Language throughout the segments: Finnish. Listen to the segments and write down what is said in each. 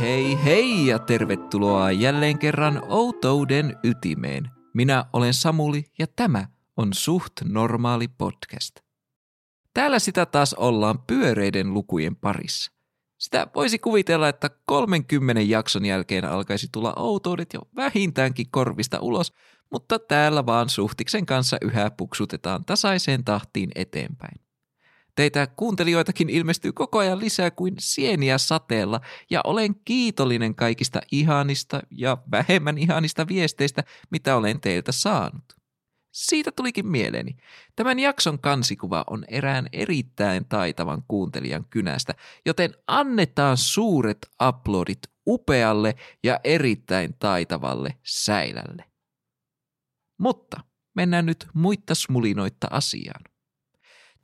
Hei hei ja tervetuloa jälleen kerran Outouden ytimeen. Minä olen Samuli ja tämä on Suht Normaali podcast. Täällä sitä taas ollaan pyöreiden lukujen parissa. Sitä voisi kuvitella, että 30 jakson jälkeen alkaisi tulla outoudet jo vähintäänkin korvista ulos, mutta täällä vaan suhtiksen kanssa yhä puksutetaan tasaiseen tahtiin eteenpäin. Teitä kuuntelijoitakin ilmestyy koko ajan lisää kuin sieniä sateella ja olen kiitollinen kaikista ihanista ja vähemmän ihanista viesteistä, mitä olen teiltä saanut. Siitä tulikin mieleeni. Tämän jakson kansikuva on erään erittäin taitavan kuuntelijan kynästä, joten annetaan suuret uploadit upealle ja erittäin taitavalle säilälle. Mutta mennään nyt muitta smulinoitta asiaan.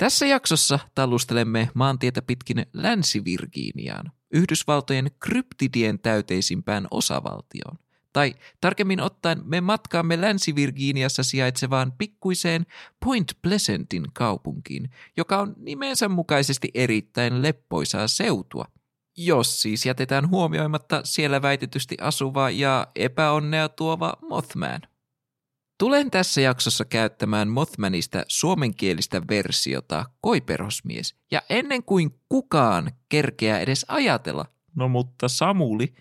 Tässä jaksossa talustelemme maantietä pitkin Länsi-Virginiaan, Yhdysvaltojen kryptidien täyteisimpään osavaltioon. Tai tarkemmin ottaen me matkaamme Länsi-Virginiassa sijaitsevaan pikkuiseen Point Pleasantin kaupunkiin, joka on nimensä mukaisesti erittäin leppoisaa seutua. Jos siis jätetään huomioimatta siellä väitetysti asuva ja epäonnea tuova Mothman. Tulen tässä jaksossa käyttämään Mothmanista suomenkielistä versiota Koiperosmies, ja ennen kuin kukaan kerkeää edes ajatella, no mutta Samuli,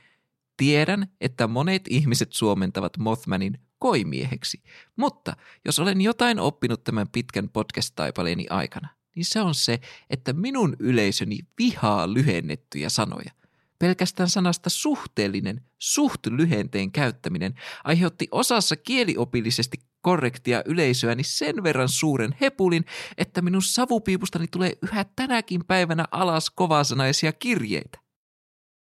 tiedän, että monet ihmiset suomentavat Mothmanin koimieheksi, mutta jos olen jotain oppinut tämän pitkän podcast-taipaleeni aikana, niin se on se, että minun yleisöni vihaa lyhennettyjä sanoja. Pelkästään sanasta suhteellinen, suht lyhenteen käyttäminen aiheutti osassa kieliopillisesti korrektia yleisöäni sen verran suuren hepulin, että minun savupiipustani tulee yhä tänäkin päivänä alas kovasanaisia kirjeitä.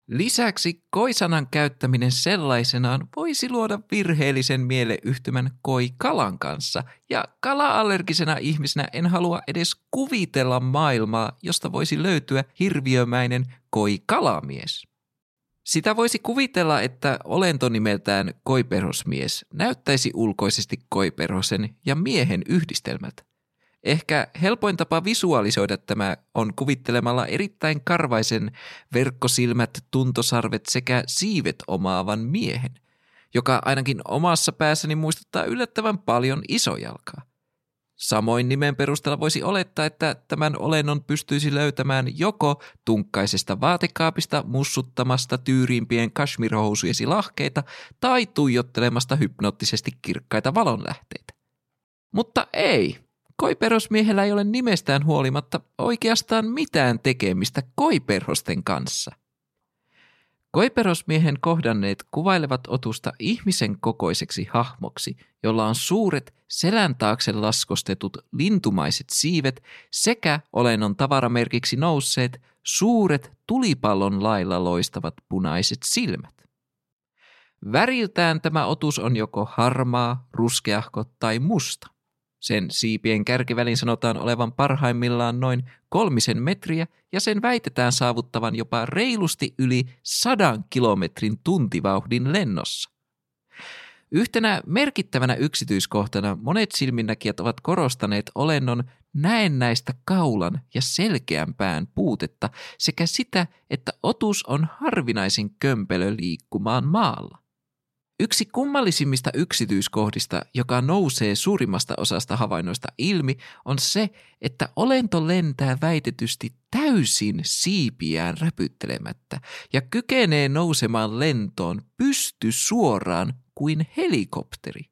Lisäksi koisanan käyttäminen sellaisenaan voisi luoda virheellisen mieleyhtymän koi-kalan kanssa, ja kala-allergisena ihmisenä en halua edes kuvitella maailmaa, josta voisi löytyä hirviömäinen koi-kalamies. Sitä voisi kuvitella, että olento nimeltään koiperhosmies näyttäisi ulkoisesti koiperhosen ja miehen yhdistelmältä. Ehkä helpoin tapa visualisoida tämä on kuvittelemalla erittäin karvaisen verkkosilmät, tuntosarvet sekä siivet omaavan miehen, joka ainakin omassa päässäni muistuttaa yllättävän paljon isojalkaa. Samoin nimen perusteella voisi olettaa, että tämän olennon pystyisi löytämään joko tunkkaisesta vaatekaapista mussuttamasta tyyriimpien kashmirhousujesi lahkeita tai tuijottelemasta hypnoottisesti kirkkaita valonlähteitä. Mutta ei, koiperhosmiehellä ei ole nimestään huolimatta oikeastaan mitään tekemistä koiperhosten kanssa. Koiperosmiehen kohdanneet kuvailevat otusta ihmisen kokoiseksi hahmoksi, jolla on suuret selän taakse laskostetut lintumaiset siivet sekä olennon tavaramerkiksi nousseet suuret tulipallon lailla loistavat punaiset silmät. Väriltään tämä otus on joko harmaa, ruskeahko tai musta. Sen siipien kärkivälin sanotaan olevan parhaimmillaan noin kolmisen metriä ja sen väitetään saavuttavan jopa reilusti yli sadan kilometrin tuntivauhdin lennossa. Yhtenä merkittävänä yksityiskohtana monet silminnäkijät ovat korostaneet olennon näennäistä kaulan ja selkeän pään puutetta sekä sitä, että otus on harvinaisin kömpelö liikkumaan maalla. Yksi kummallisimmista yksityiskohdista, joka nousee suurimmasta osasta havainnoista ilmi, on se, että olento lentää väitetysti täysin siipiään räpyttelemättä ja kykenee nousemaan lentoon pysty suoraan kuin helikopteri.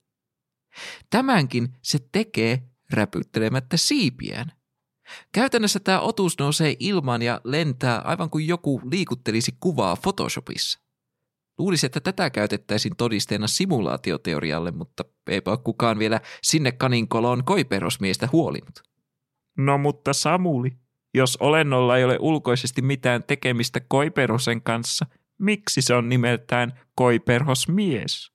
Tämänkin se tekee räpyttelemättä siipiään. Käytännössä tämä otus nousee ilmaan ja lentää aivan kuin joku liikuttelisi kuvaa Photoshopissa. Luulisi, että tätä käytettäisiin todisteena simulaatioteorialle, mutta eipä ole kukaan vielä sinne kaninkoloon koiperosmiestä huolinut. No mutta Samuli, jos olennolla ei ole ulkoisesti mitään tekemistä koiperosen kanssa, miksi se on nimeltään koiperhosmies?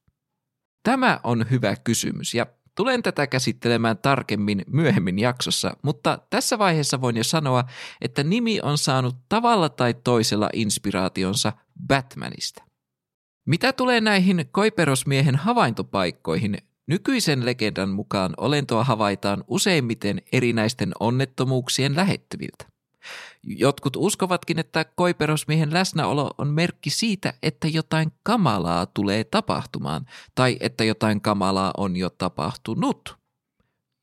Tämä on hyvä kysymys ja tulen tätä käsittelemään tarkemmin myöhemmin jaksossa, mutta tässä vaiheessa voin jo sanoa, että nimi on saanut tavalla tai toisella inspiraationsa Batmanista. Mitä tulee näihin koiperosmiehen havaintopaikkoihin, nykyisen legendan mukaan olentoa havaitaan useimmiten erinäisten onnettomuuksien lähettyviltä. Jotkut uskovatkin, että koiperosmiehen läsnäolo on merkki siitä, että jotain kamalaa tulee tapahtumaan tai että jotain kamalaa on jo tapahtunut.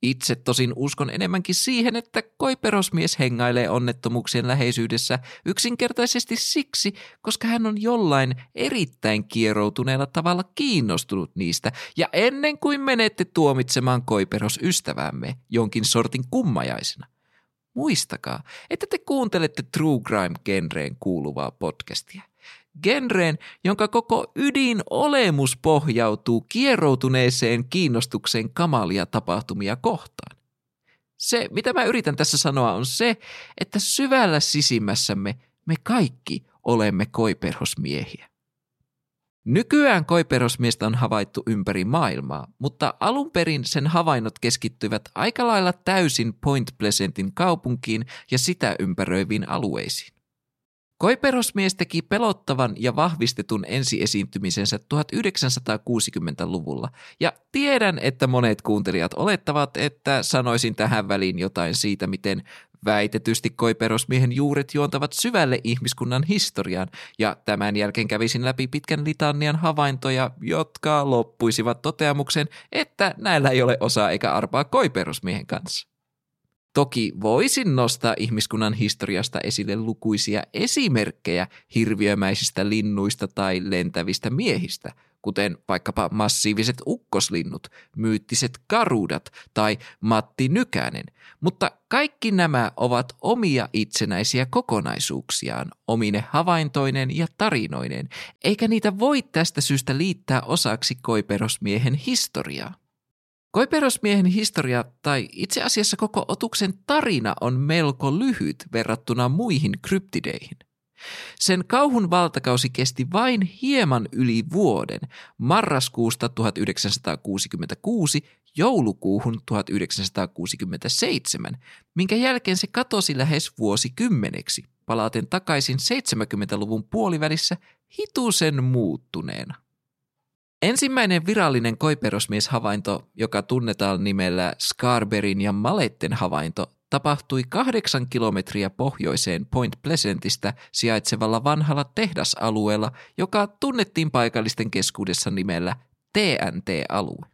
Itse tosin uskon enemmänkin siihen, että koiperosmies hengailee onnettomuuksien läheisyydessä yksinkertaisesti siksi, koska hän on jollain erittäin kieroutuneella tavalla kiinnostunut niistä, ja ennen kuin menette tuomitsemaan koiperosystävämme jonkin sortin kummajaisena. Muistakaa, että te kuuntelette True Crime-genreen kuuluvaa podcastia genreen, jonka koko ydin olemus pohjautuu kieroutuneeseen kiinnostukseen kamalia tapahtumia kohtaan. Se, mitä mä yritän tässä sanoa, on se, että syvällä sisimmässämme me kaikki olemme koiperhosmiehiä. Nykyään koiperosmiestä on havaittu ympäri maailmaa, mutta alun perin sen havainnot keskittyivät aika lailla täysin Point Pleasantin kaupunkiin ja sitä ympäröiviin alueisiin. Koiperosmies teki pelottavan ja vahvistetun ensiesiintymisensä 1960-luvulla, ja tiedän, että monet kuuntelijat olettavat, että sanoisin tähän väliin jotain siitä, miten väitetysti koiperosmiehen juuret juontavat syvälle ihmiskunnan historiaan, ja tämän jälkeen kävisin läpi pitkän litanian havaintoja, jotka loppuisivat toteamuksen, että näillä ei ole osaa eikä arpaa koiperosmiehen kanssa. Toki voisin nostaa ihmiskunnan historiasta esille lukuisia esimerkkejä hirviömäisistä linnuista tai lentävistä miehistä, kuten vaikkapa massiiviset ukkoslinnut, myyttiset karudat tai Matti Nykänen, mutta kaikki nämä ovat omia itsenäisiä kokonaisuuksiaan, omine havaintoinen ja tarinoinen, eikä niitä voi tästä syystä liittää osaksi koiperosmiehen historiaa. Koiperosmiehen historia tai itse asiassa koko otuksen tarina on melko lyhyt verrattuna muihin kryptideihin. Sen kauhun valtakausi kesti vain hieman yli vuoden, marraskuusta 1966 joulukuuhun 1967, minkä jälkeen se katosi lähes vuosikymmeneksi, palaten takaisin 70-luvun puolivälissä hitusen muuttuneena. Ensimmäinen virallinen koiperosmieshavainto, joka tunnetaan nimellä Scarberin ja Maletten havainto, tapahtui kahdeksan kilometriä pohjoiseen Point Pleasantista sijaitsevalla vanhalla tehdasalueella, joka tunnettiin paikallisten keskuudessa nimellä TNT-alue.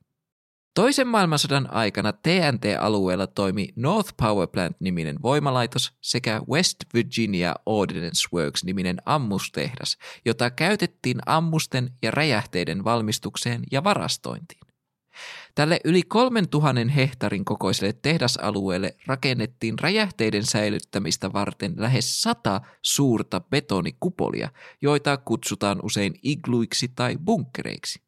Toisen maailmansodan aikana TNT-alueella toimi North Power Plant-niminen voimalaitos sekä West Virginia Ordnance Works-niminen ammustehdas, jota käytettiin ammusten ja räjähteiden valmistukseen ja varastointiin. Tälle yli 3000 hehtaarin kokoiselle tehdasalueelle rakennettiin räjähteiden säilyttämistä varten lähes sata suurta betonikupolia, joita kutsutaan usein igluiksi tai bunkkereiksi.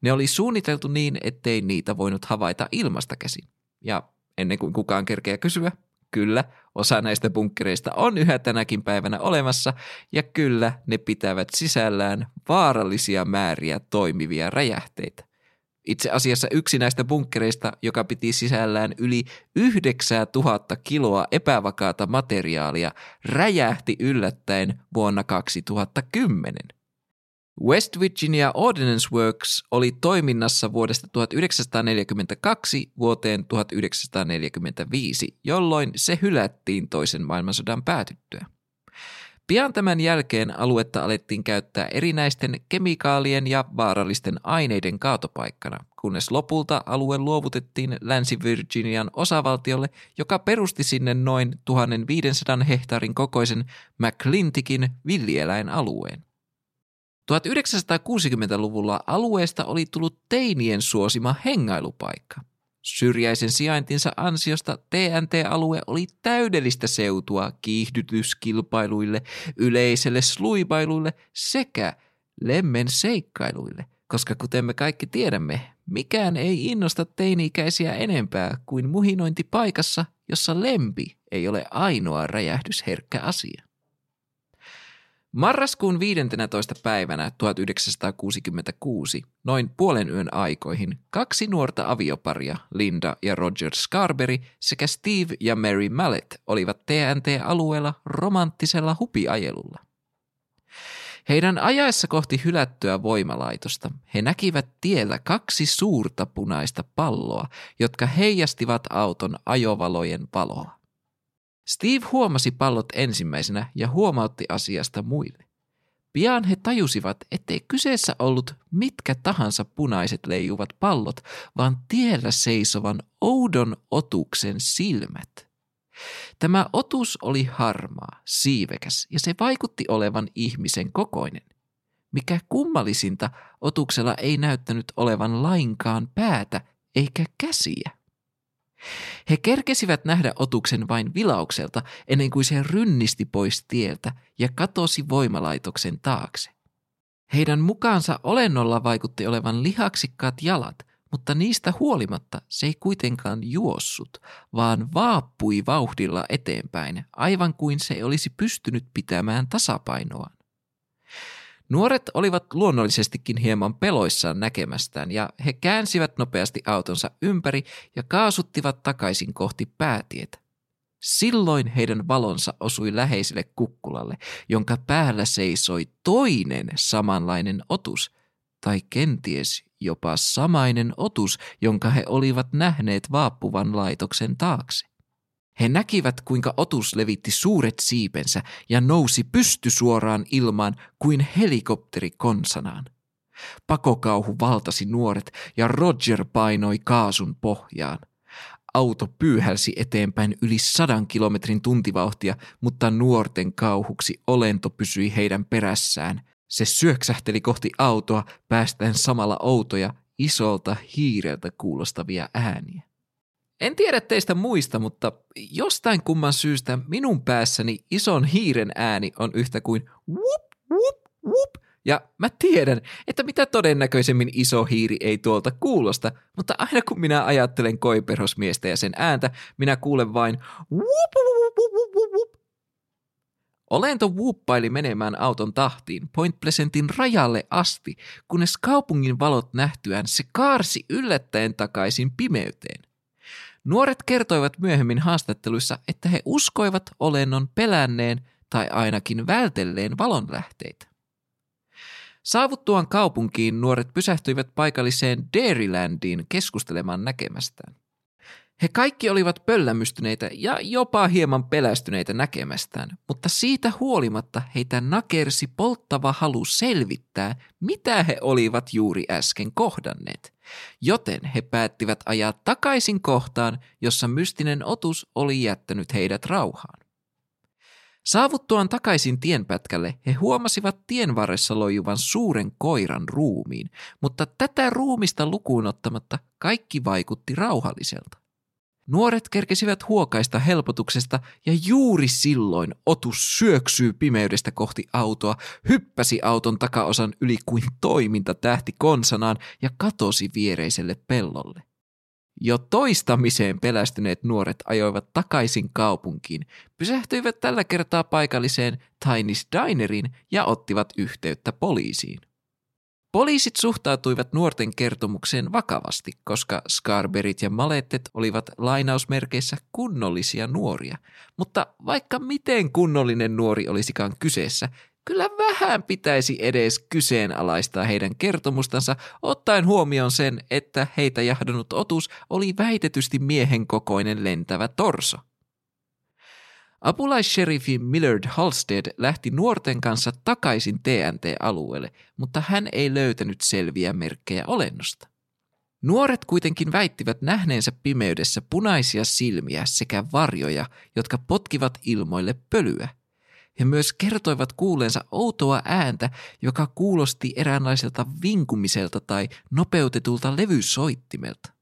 Ne oli suunniteltu niin, ettei niitä voinut havaita ilmasta käsin. Ja ennen kuin kukaan kerkeä kysyä, kyllä, osa näistä bunkkereista on yhä tänäkin päivänä olemassa, ja kyllä ne pitävät sisällään vaarallisia määriä toimivia räjähteitä. Itse asiassa yksi näistä bunkkereista, joka piti sisällään yli 9000 kiloa epävakaata materiaalia, räjähti yllättäen vuonna 2010. West Virginia Ordnance Works oli toiminnassa vuodesta 1942 vuoteen 1945, jolloin se hylättiin toisen maailmansodan päätyttyä. Pian tämän jälkeen aluetta alettiin käyttää erinäisten kemikaalien ja vaarallisten aineiden kaatopaikkana, kunnes lopulta alue luovutettiin Länsi-Virginian osavaltiolle, joka perusti sinne noin 1500 hehtaarin kokoisen McClintickin villieläinalueen. 1960-luvulla alueesta oli tullut teinien suosima hengailupaikka. Syrjäisen sijaintinsa ansiosta TNT-alue oli täydellistä seutua kiihdytyskilpailuille, yleiselle sluibailuille sekä lemmen seikkailuille, koska kuten me kaikki tiedämme, mikään ei innosta teini-ikäisiä enempää kuin muhinointi paikassa, jossa lempi ei ole ainoa räjähdysherkkä asia. Marraskuun 15. päivänä 1966, noin puolen yön aikoihin, kaksi nuorta avioparia, Linda ja Roger Scarberry sekä Steve ja Mary Mallet, olivat TNT-alueella romanttisella hupiajelulla. Heidän ajaessa kohti hylättyä voimalaitosta he näkivät tiellä kaksi suurta punaista palloa, jotka heijastivat auton ajovalojen valoa. Steve huomasi pallot ensimmäisenä ja huomautti asiasta muille. Pian he tajusivat, ettei kyseessä ollut mitkä tahansa punaiset leijuvat pallot, vaan tiellä seisovan oudon otuksen silmät. Tämä otus oli harmaa, siivekäs ja se vaikutti olevan ihmisen kokoinen. Mikä kummallisinta, otuksella ei näyttänyt olevan lainkaan päätä eikä käsiä. He kerkesivät nähdä otuksen vain vilaukselta ennen kuin se rynnisti pois tieltä ja katosi voimalaitoksen taakse. Heidän mukaansa olennolla vaikutti olevan lihaksikkaat jalat, mutta niistä huolimatta se ei kuitenkaan juossut, vaan vaappui vauhdilla eteenpäin, aivan kuin se olisi pystynyt pitämään tasapainoaan. Nuoret olivat luonnollisestikin hieman peloissaan näkemästään ja he käänsivät nopeasti autonsa ympäri ja kaasuttivat takaisin kohti päätietä. Silloin heidän valonsa osui läheiselle kukkulalle, jonka päällä seisoi toinen samanlainen otus, tai kenties jopa samainen otus, jonka he olivat nähneet vaappuvan laitoksen taakse. He näkivät, kuinka otus levitti suuret siipensä ja nousi pystysuoraan ilmaan kuin helikopteri konsanaan. Pakokauhu valtasi nuoret ja Roger painoi kaasun pohjaan. Auto pyyhälsi eteenpäin yli sadan kilometrin tuntivauhtia, mutta nuorten kauhuksi olento pysyi heidän perässään. Se syöksähteli kohti autoa päästäen samalla outoja, isolta hiireltä kuulostavia ääniä. En tiedä teistä muista, mutta jostain kumman syystä minun päässäni ison hiiren ääni on yhtä kuin whoop, whoop, whoop. Ja mä tiedän, että mitä todennäköisemmin iso hiiri ei tuolta kuulosta, mutta aina kun minä ajattelen koiperhosmiestä ja sen ääntä, minä kuulen vain whoop, whoop, whoop, whoop, whoop. Olento whooppaili menemään auton tahtiin Point Pleasantin rajalle asti, kunnes kaupungin valot nähtyään se kaarsi yllättäen takaisin pimeyteen. Nuoret kertoivat myöhemmin haastatteluissa, että he uskoivat olennon pelänneen tai ainakin vältelleen valonlähteitä. Saavuttuaan kaupunkiin nuoret pysähtyivät paikalliseen Dairylandiin keskustelemaan näkemästään. He kaikki olivat pöllämystyneitä ja jopa hieman pelästyneitä näkemästään, mutta siitä huolimatta heitä nakersi polttava halu selvittää, mitä he olivat juuri äsken kohdanneet. Joten he päättivät ajaa takaisin kohtaan, jossa mystinen otus oli jättänyt heidät rauhaan. Saavuttuaan takaisin tienpätkälle he huomasivat tien varressa lojuvan suuren koiran ruumiin, mutta tätä ruumista lukuun ottamatta kaikki vaikutti rauhalliselta. Nuoret kerkesivät huokaista helpotuksesta ja juuri silloin otus syöksyy pimeydestä kohti autoa, hyppäsi auton takaosan yli kuin toiminta tähti konsanaan ja katosi viereiselle pellolle. Jo toistamiseen pelästyneet nuoret ajoivat takaisin kaupunkiin, pysähtyivät tällä kertaa paikalliseen Tiny's Dineriin ja ottivat yhteyttä poliisiin. Poliisit suhtautuivat nuorten kertomukseen vakavasti, koska Scarberit ja Malettet olivat lainausmerkeissä kunnollisia nuoria. Mutta vaikka miten kunnollinen nuori olisikaan kyseessä, kyllä vähän pitäisi edes kyseenalaistaa heidän kertomustansa, ottaen huomioon sen, että heitä jahdannut otus oli väitetysti miehen kokoinen lentävä torso. Apulaissherifi Millard Halstead lähti nuorten kanssa takaisin TNT-alueelle, mutta hän ei löytänyt selviä merkkejä olennosta. Nuoret kuitenkin väittivät nähneensä pimeydessä punaisia silmiä sekä varjoja, jotka potkivat ilmoille pölyä. He myös kertoivat kuuleensa outoa ääntä, joka kuulosti eräänlaiselta vinkumiselta tai nopeutetulta levysoittimelta.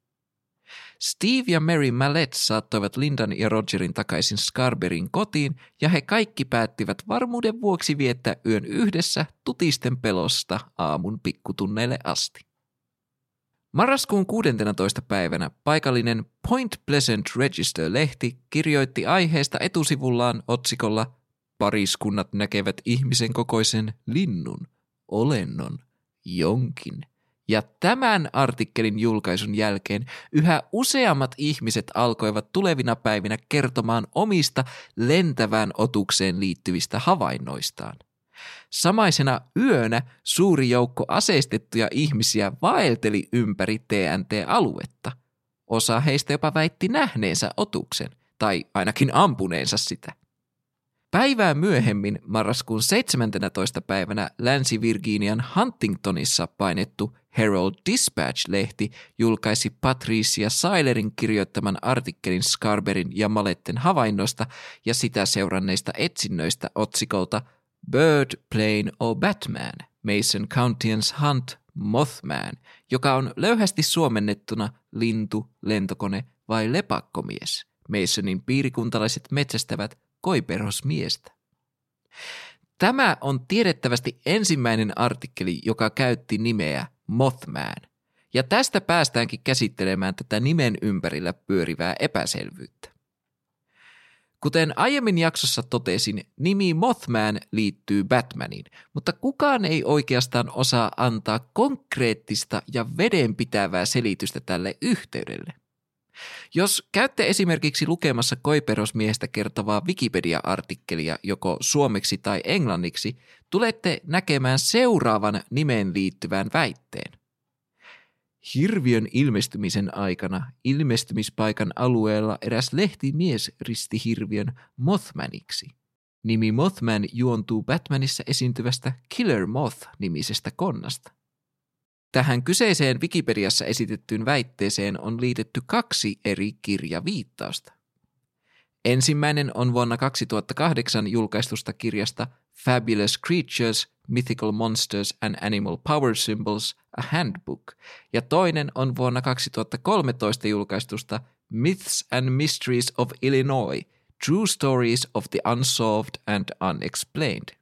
Steve ja Mary Mallet saattoivat Lindan ja Rogerin takaisin Scarberin kotiin ja he kaikki päättivät varmuuden vuoksi viettää yön yhdessä tutisten pelosta aamun pikkutunneille asti. Marraskuun 16. päivänä paikallinen Point Pleasant Register-lehti kirjoitti aiheesta etusivullaan otsikolla Pariskunnat näkevät ihmisen kokoisen linnun, olennon, jonkin – ja tämän artikkelin julkaisun jälkeen yhä useammat ihmiset alkoivat tulevina päivinä kertomaan omista lentävään otukseen liittyvistä havainnoistaan. Samaisena yönä suuri joukko aseistettuja ihmisiä vaelteli ympäri TNT-aluetta. Osa heistä jopa väitti nähneensä otuksen, tai ainakin ampuneensa sitä. Päivää myöhemmin, marraskuun 17. päivänä Länsi-Virginian Huntingtonissa painettu Herald Dispatch-lehti julkaisi Patricia Sailerin kirjoittaman artikkelin Scarberin ja Maletten havainnosta ja sitä seuranneista etsinnöistä otsikolta Bird, Plane or Batman, Mason County's Hunt, Mothman, joka on löyhästi suomennettuna lintu, lentokone vai lepakkomies. Masonin piirikuntalaiset metsästävät koiperhosmiestä. Tämä on tiedettävästi ensimmäinen artikkeli, joka käytti nimeä Mothman. Ja tästä päästäänkin käsittelemään tätä nimen ympärillä pyörivää epäselvyyttä. Kuten aiemmin jaksossa totesin, nimi Mothman liittyy Batmaniin, mutta kukaan ei oikeastaan osaa antaa konkreettista ja vedenpitävää selitystä tälle yhteydelle. Jos käytte esimerkiksi lukemassa koiperosmiehestä kertovaa Wikipedia-artikkelia joko suomeksi tai englanniksi, tulette näkemään seuraavan nimeen liittyvän väitteen. Hirviön ilmestymisen aikana ilmestymispaikan alueella eräs lehtimies risti hirviön Mothmaniksi. Nimi Mothman juontuu Batmanissa esiintyvästä Killer Moth-nimisestä konnasta. Tähän kyseiseen Wikipediassa esitettyyn väitteeseen on liitetty kaksi eri kirjaviittausta. Ensimmäinen on vuonna 2008 julkaistusta kirjasta Fabulous Creatures, Mythical Monsters and Animal Power Symbols, A Handbook, ja toinen on vuonna 2013 julkaistusta Myths and Mysteries of Illinois, True Stories of the Unsolved and Unexplained.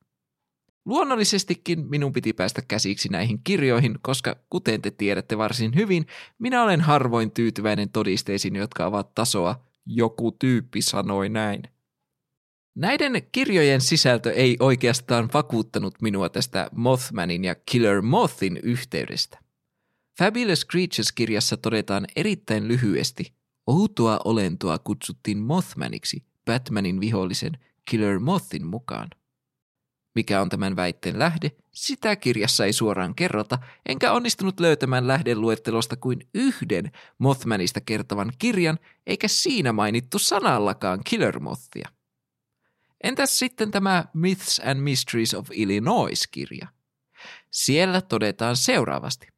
Luonnollisestikin minun piti päästä käsiksi näihin kirjoihin, koska kuten te tiedätte varsin hyvin, minä olen harvoin tyytyväinen todisteisiin, jotka ovat tasoa joku tyyppi sanoi näin. Näiden kirjojen sisältö ei oikeastaan vakuuttanut minua tästä Mothmanin ja Killer Mothin yhteydestä. Fabulous Creatures-kirjassa todetaan erittäin lyhyesti, outoa olentoa kutsuttiin Mothmaniksi Batmanin vihollisen Killer Mothin mukaan. Mikä on tämän väitteen lähde, sitä kirjassa ei suoraan kerrota, enkä onnistunut löytämään lähdeluettelosta kuin yhden Mothmanista kertovan kirjan, eikä siinä mainittu sanallakaan Killer Mothia. Entäs sitten tämä Myths and Mysteries of Illinois-kirja? Siellä todetaan seuraavasti.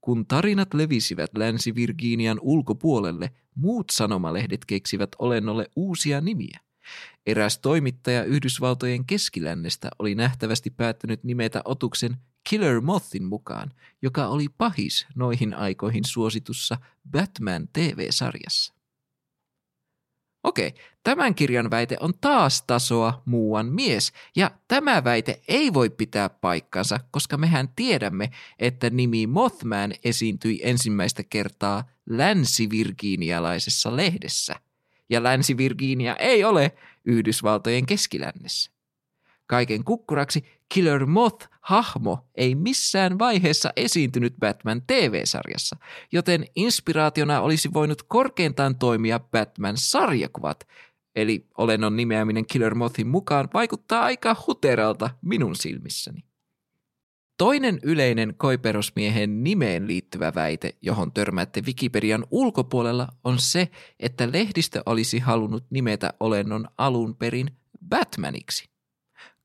Kun tarinat levisivät Länsi-Virginian ulkopuolelle, muut sanomalehdet keksivät olennolle uusia nimiä. Eräs toimittaja Yhdysvaltojen keskilännestä oli nähtävästi päättänyt nimetä otuksen Killer Mothin mukaan, joka oli pahis noihin aikoihin suositussa Batman TV-sarjassa. Okei, tämän kirjan väite on taas tasoa muuan mies, ja tämä väite ei voi pitää paikkansa, koska mehän tiedämme, että nimi Mothman esiintyi ensimmäistä kertaa länsivirginialaisessa lehdessä – ja Länsi-Virginia ei ole Yhdysvaltojen keskilännessä. Kaiken kukkuraksi Killer Moth-hahmo ei missään vaiheessa esiintynyt Batman TV-sarjassa, joten inspiraationa olisi voinut korkeintaan toimia Batman-sarjakuvat, eli olennon nimeäminen Killer Mothin mukaan vaikuttaa aika huteralta minun silmissäni. Toinen yleinen koiperosmiehen nimeen liittyvä väite, johon törmäätte Wikipedian ulkopuolella, on se, että lehdistö olisi halunnut nimetä olennon alun perin Batmaniksi.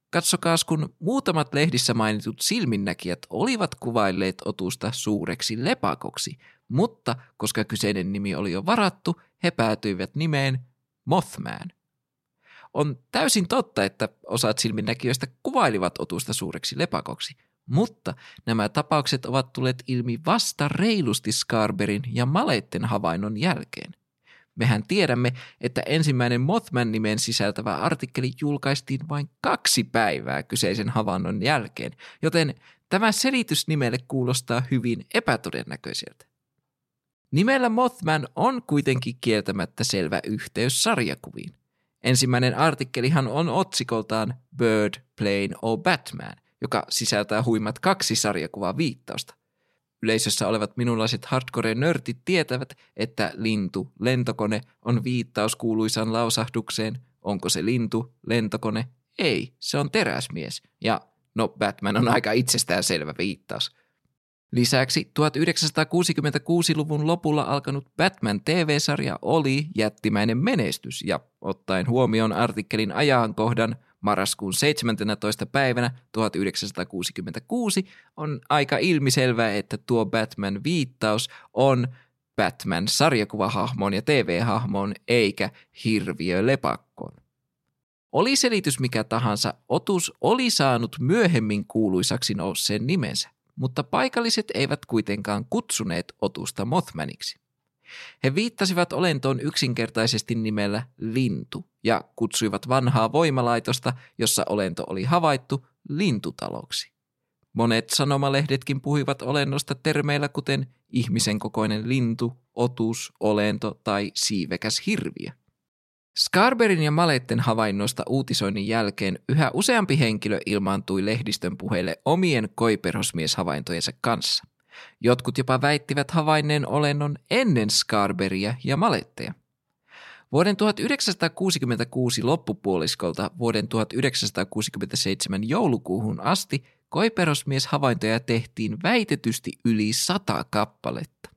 Katsokaas, kun muutamat lehdissä mainitut silminnäkijät olivat kuvailleet otusta suureksi lepakoksi, mutta koska kyseinen nimi oli jo varattu, he päätyivät nimeen Mothman. On täysin totta, että osat silminnäkijöistä kuvailivat otusta suureksi lepakoksi – mutta nämä tapaukset ovat tulleet ilmi vasta reilusti Scarberin ja Maletten havainnon jälkeen. Mehän tiedämme, että ensimmäinen Mothman-nimen sisältävä artikkeli julkaistiin vain kaksi päivää kyseisen havainnon jälkeen, joten tämä selitys nimelle kuulostaa hyvin epätodennäköiseltä. Nimellä Mothman on kuitenkin kieltämättä selvä yhteys sarjakuviin. Ensimmäinen artikkelihan on otsikoltaan Bird, Plane or Batman – joka sisältää huimat kaksi sarjakuvaa viittausta. Yleisössä olevat minunlaiset hardcore-nörtit tietävät, että lintu, lentokone on viittaus kuuluisaan lausahdukseen. Onko se lintu, lentokone? Ei, se on teräsmies. Ja no, Batman on aika itsestään selvä viittaus. Lisäksi 1966-luvun lopulla alkanut Batman TV-sarja oli jättimäinen menestys ja ottaen huomioon artikkelin ajankohdan marraskuun 17. päivänä 1966 on aika ilmiselvää, että tuo Batman-viittaus on Batman-sarjakuvahahmoon ja TV-hahmoon eikä hirviö lepakkoon. Oli selitys mikä tahansa, Otus oli saanut myöhemmin kuuluisaksi nousseen nimensä mutta paikalliset eivät kuitenkaan kutsuneet otusta Mothmaniksi. He viittasivat olentoon yksinkertaisesti nimellä lintu ja kutsuivat vanhaa voimalaitosta, jossa olento oli havaittu, lintutaloksi. Monet sanomalehdetkin puhuivat olennosta termeillä kuten ihmisen kokoinen lintu, otus, olento tai siivekäs hirviö. Scarberin ja Maletten havainnoista uutisoinnin jälkeen yhä useampi henkilö ilmaantui lehdistön puheille omien koiperhosmieshavaintojensa kanssa. Jotkut jopa väittivät havainneen olennon ennen Scarberia ja Maletteja. Vuoden 1966 loppupuoliskolta vuoden 1967 joulukuuhun asti koiperhosmieshavaintoja tehtiin väitetysti yli sata kappaletta.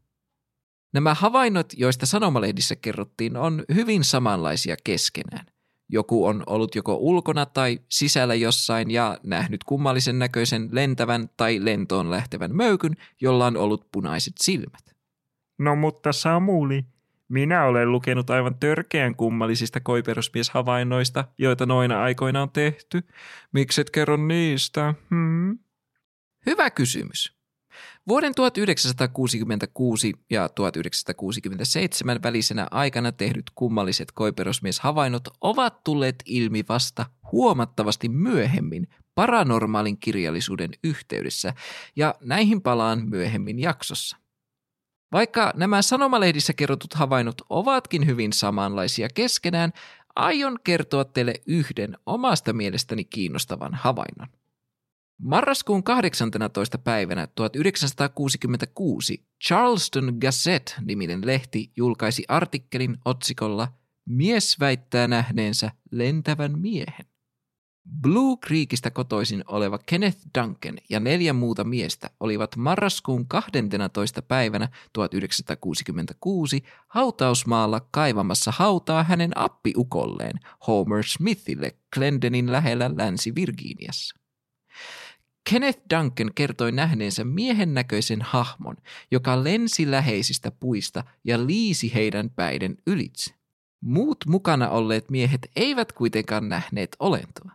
Nämä havainnot, joista sanomalehdissä kerrottiin, on hyvin samanlaisia keskenään. Joku on ollut joko ulkona tai sisällä jossain ja nähnyt kummallisen näköisen lentävän tai lentoon lähtevän möykyn, jolla on ollut punaiset silmät. No mutta Samuli, minä olen lukenut aivan törkeän kummallisista koiperusmieshavainnoista, joita noina aikoina on tehty. Mikset kerro niistä? Hmm? Hyvä kysymys. Vuoden 1966 ja 1967 välisenä aikana tehdyt kummalliset koiperosmieshavainnot ovat tulleet ilmi vasta huomattavasti myöhemmin paranormaalin kirjallisuuden yhteydessä, ja näihin palaan myöhemmin jaksossa. Vaikka nämä sanomalehdissä kerrotut havainnot ovatkin hyvin samanlaisia keskenään, aion kertoa teille yhden omasta mielestäni kiinnostavan havainnon. Marraskuun 18. päivänä 1966 Charleston Gazette-niminen lehti julkaisi artikkelin otsikolla Mies väittää nähneensä lentävän miehen. Blue Creekistä kotoisin oleva Kenneth Duncan ja neljä muuta miestä olivat marraskuun 12. päivänä 1966 hautausmaalla kaivamassa hautaa hänen appiukolleen Homer Smithille Clendenin lähellä Länsi-Virginiassa. Kenneth Duncan kertoi nähneensä miehen näköisen hahmon, joka lensi läheisistä puista ja liisi heidän päiden ylitse. Muut mukana olleet miehet eivät kuitenkaan nähneet olentoa.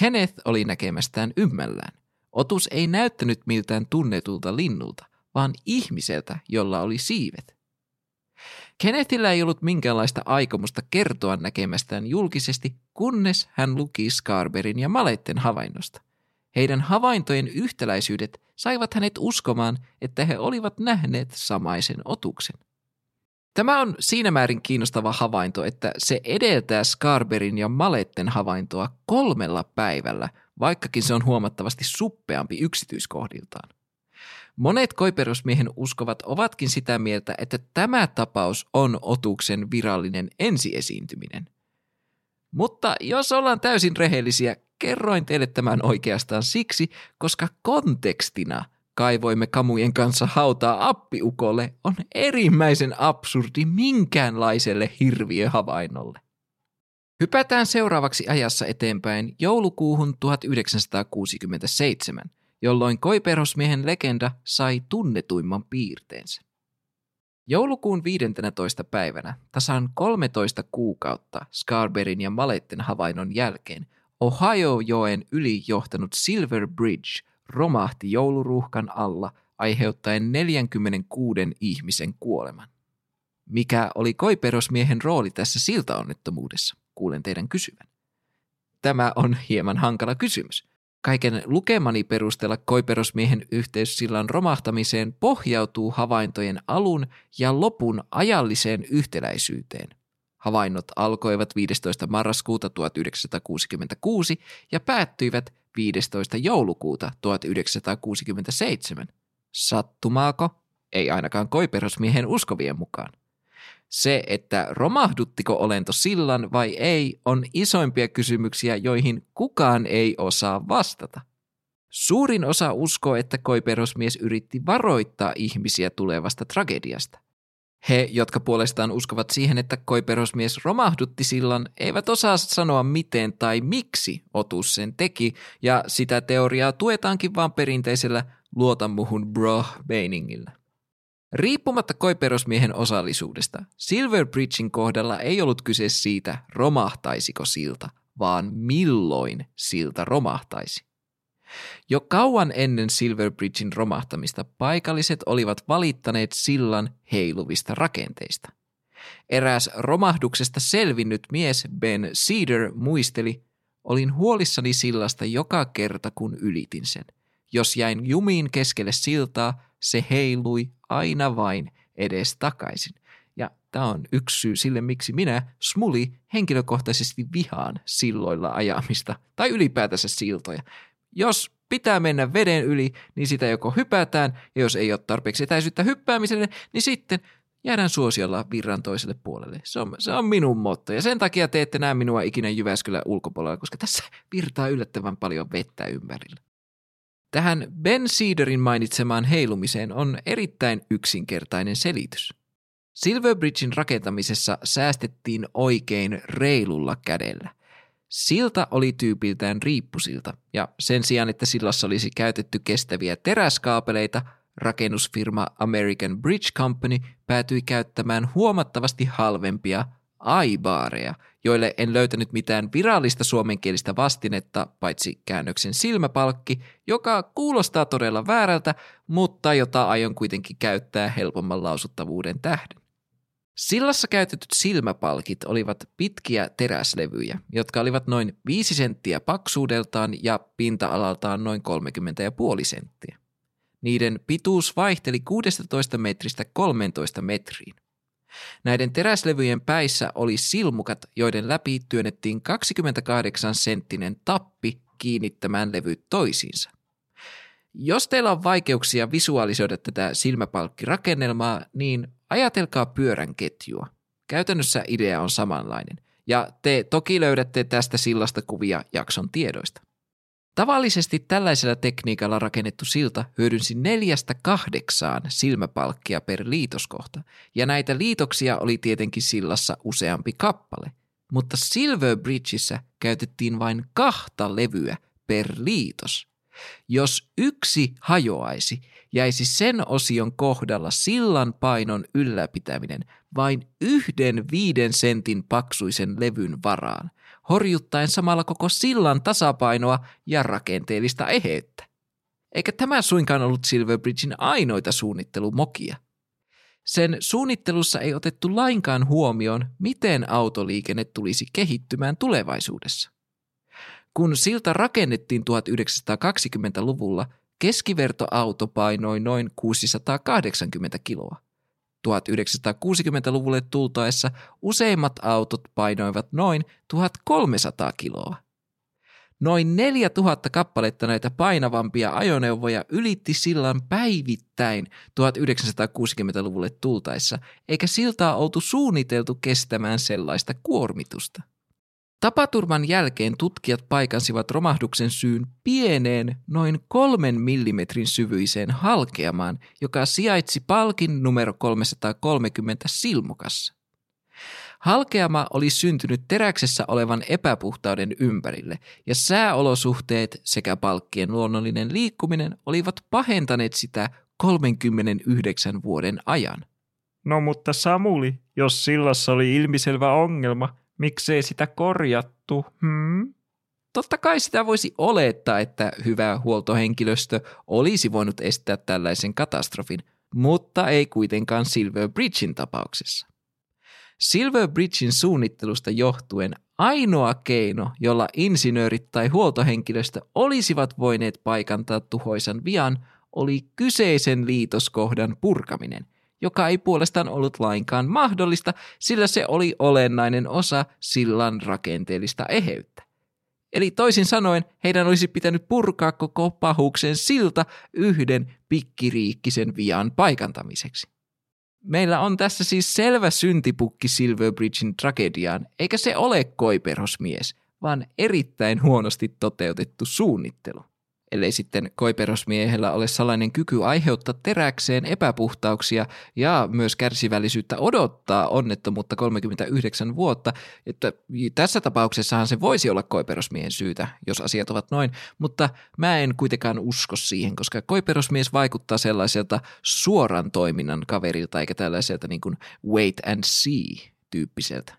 Kenneth oli näkemästään ymmällään. Otus ei näyttänyt miltään tunnetulta linnulta, vaan ihmiseltä, jolla oli siivet. Kennethillä ei ollut minkäänlaista aikomusta kertoa näkemästään julkisesti, kunnes hän luki Scarberin ja Maletten havainnosta. Heidän havaintojen yhtäläisyydet saivat hänet uskomaan, että he olivat nähneet samaisen otuksen. Tämä on siinä määrin kiinnostava havainto, että se edeltää Scarberin ja Maletten havaintoa kolmella päivällä, vaikkakin se on huomattavasti suppeampi yksityiskohdiltaan. Monet koiperusmiehen uskovat ovatkin sitä mieltä, että tämä tapaus on otuksen virallinen ensiesiintyminen. Mutta jos ollaan täysin rehellisiä, kerroin teille tämän oikeastaan siksi, koska kontekstina kaivoimme kamujen kanssa hautaa appiukolle on erimmäisen absurdi minkäänlaiselle hirviöhavainnolle. Hypätään seuraavaksi ajassa eteenpäin joulukuuhun 1967, jolloin koiperhosmiehen legenda sai tunnetuimman piirteensä. Joulukuun 15. päivänä, tasan 13 kuukautta Scarberin ja Maletten havainnon jälkeen, Ohio-joen yli johtanut Silver Bridge romahti jouluruuhkan alla aiheuttaen 46 ihmisen kuoleman. Mikä oli koiperosmiehen rooli tässä siltaonnettomuudessa, kuulen teidän kysyvän. Tämä on hieman hankala kysymys. Kaiken lukemani perusteella koiperosmiehen yhteys sillan romahtamiseen pohjautuu havaintojen alun ja lopun ajalliseen yhtäläisyyteen. Havainnot alkoivat 15. marraskuuta 1966 ja päättyivät 15. joulukuuta 1967. Sattumaako? Ei ainakaan koiperosmiehen uskovien mukaan. Se, että romahduttiko olento sillan vai ei, on isoimpia kysymyksiä, joihin kukaan ei osaa vastata. Suurin osa uskoo, että koiperosmies yritti varoittaa ihmisiä tulevasta tragediasta. He, jotka puolestaan uskovat siihen, että koiperosmies romahdutti sillan, eivät osaa sanoa miten tai miksi Otus sen teki, ja sitä teoriaa tuetaankin vain perinteisellä luota muhun bro-meiningillä. Riippumatta koiperosmiehen osallisuudesta, Silver Bridgein kohdalla ei ollut kyse siitä, romahtaisiko silta, vaan milloin silta romahtaisi. Jo kauan ennen Silver Bridgein romahtamista paikalliset olivat valittaneet sillan heiluvista rakenteista. Eräs romahduksesta selvinnyt mies Ben Cedar muisteli, olin huolissani sillasta joka kerta kun ylitin sen. Jos jäin jumiin keskelle siltaa, se heilui aina vain edes takaisin. Ja tämä on yksi syy sille, miksi minä, Smuli, henkilökohtaisesti vihaan silloilla ajamista tai ylipäätänsä siltoja. Jos pitää mennä veden yli, niin sitä joko hypätään, ja jos ei ole tarpeeksi etäisyyttä hyppäämiselle, niin sitten jäädään suosiolla virran toiselle puolelle. Se on, se on minun motto, ja sen takia te ette näe minua ikinä Jyväskylän ulkopuolella, koska tässä virtaa yllättävän paljon vettä ympärillä. Tähän Ben Cederin mainitsemaan heilumiseen on erittäin yksinkertainen selitys. Silverbridgein rakentamisessa säästettiin oikein reilulla kädellä. Silta oli tyypiltään riippusilta, ja sen sijaan, että sillassa olisi käytetty kestäviä teräskaapeleita, rakennusfirma American Bridge Company päätyi käyttämään huomattavasti halvempia aibaareja, joille en löytänyt mitään virallista suomenkielistä vastinetta, paitsi käännöksen silmäpalkki, joka kuulostaa todella väärältä, mutta jota aion kuitenkin käyttää helpomman lausuttavuuden tähden. Sillassa käytetyt silmäpalkit olivat pitkiä teräslevyjä, jotka olivat noin 5 senttiä paksuudeltaan ja pinta-alaltaan noin 30,5 senttiä. Niiden pituus vaihteli 16 metristä 13 metriin. Näiden teräslevyjen päissä oli silmukat, joiden läpi työnnettiin 28 senttinen tappi kiinnittämään levyt toisiinsa. Jos teillä on vaikeuksia visualisoida tätä silmäpalkkirakennelmaa, niin ajatelkaa pyörän ketjua. Käytännössä idea on samanlainen, ja te toki löydätte tästä sillasta kuvia jakson tiedoista. Tavallisesti tällaisella tekniikalla rakennettu silta hyödynsi neljästä kahdeksaan silmäpalkkia per liitoskohta, ja näitä liitoksia oli tietenkin sillassa useampi kappale. Mutta Silver Bridgeissä käytettiin vain kahta levyä per liitos. Jos yksi hajoaisi, jäisi sen osion kohdalla sillan painon ylläpitäminen vain yhden viiden sentin paksuisen levyn varaan, horjuttaen samalla koko sillan tasapainoa ja rakenteellista eheyttä. Eikä tämä suinkaan ollut Silverbridgein ainoita suunnittelumokia. Sen suunnittelussa ei otettu lainkaan huomioon, miten autoliikenne tulisi kehittymään tulevaisuudessa. Kun silta rakennettiin 1920-luvulla, keskivertoauto painoi noin 680 kiloa. 1960-luvulle tultaessa useimmat autot painoivat noin 1300 kiloa. Noin 4000 kappaletta näitä painavampia ajoneuvoja ylitti sillan päivittäin 1960-luvulle tultaessa, eikä siltaa oltu suunniteltu kestämään sellaista kuormitusta. Tapaturman jälkeen tutkijat paikansivat romahduksen syyn pieneen, noin kolmen millimetrin syvyiseen halkeamaan, joka sijaitsi palkin numero 330 silmukassa. Halkeama oli syntynyt teräksessä olevan epäpuhtauden ympärille, ja sääolosuhteet sekä palkkien luonnollinen liikkuminen olivat pahentaneet sitä 39 vuoden ajan. No mutta Samuli, jos sillassa oli ilmiselvä ongelma, Miksei sitä korjattu? Hmm? Totta kai sitä voisi olettaa, että hyvä huoltohenkilöstö olisi voinut estää tällaisen katastrofin, mutta ei kuitenkaan Silver Bridgein tapauksessa. Silver Bridgein suunnittelusta johtuen ainoa keino, jolla insinöörit tai huoltohenkilöstö olisivat voineet paikantaa tuhoisan vian, oli kyseisen liitoskohdan purkaminen – joka ei puolestaan ollut lainkaan mahdollista, sillä se oli olennainen osa sillan rakenteellista eheyttä. Eli toisin sanoen heidän olisi pitänyt purkaa koko pahuksen silta yhden pikkiriikkisen vian paikantamiseksi. Meillä on tässä siis selvä syntipukki Silverbridgein tragediaan, eikä se ole koiperhosmies, vaan erittäin huonosti toteutettu suunnittelu. Ellei sitten koiperosmiehellä ole salainen kyky aiheuttaa teräkseen epäpuhtauksia ja myös kärsivällisyyttä odottaa onnettomuutta 39 vuotta. Että tässä tapauksessahan se voisi olla koiperosmiehen syytä, jos asiat ovat noin, mutta mä en kuitenkaan usko siihen, koska koiperosmies vaikuttaa sellaiselta suoran toiminnan kaverilta eikä tällaiselta niin kuin wait and see tyyppiseltä.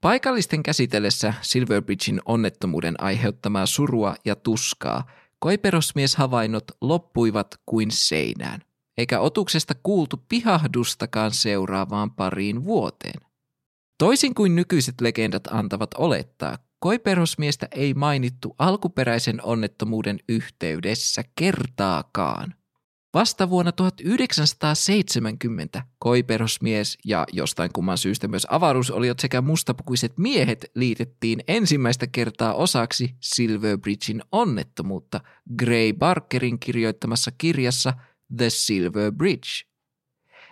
Paikallisten käsitellessä Silverbridgein onnettomuuden aiheuttamaa surua ja tuskaa – Koiperosmies-havainnot loppuivat kuin seinään, eikä otuksesta kuultu pihahdustakaan seuraavaan pariin vuoteen. Toisin kuin nykyiset legendat antavat olettaa, koiperosmiestä ei mainittu alkuperäisen onnettomuuden yhteydessä kertaakaan. Vasta vuonna 1970 koiperosmies ja jostain kumman syystä myös avaruusoliot sekä mustapukuiset miehet liitettiin ensimmäistä kertaa osaksi Silverbridgein onnettomuutta Gray Barkerin kirjoittamassa kirjassa The Silver Bridge –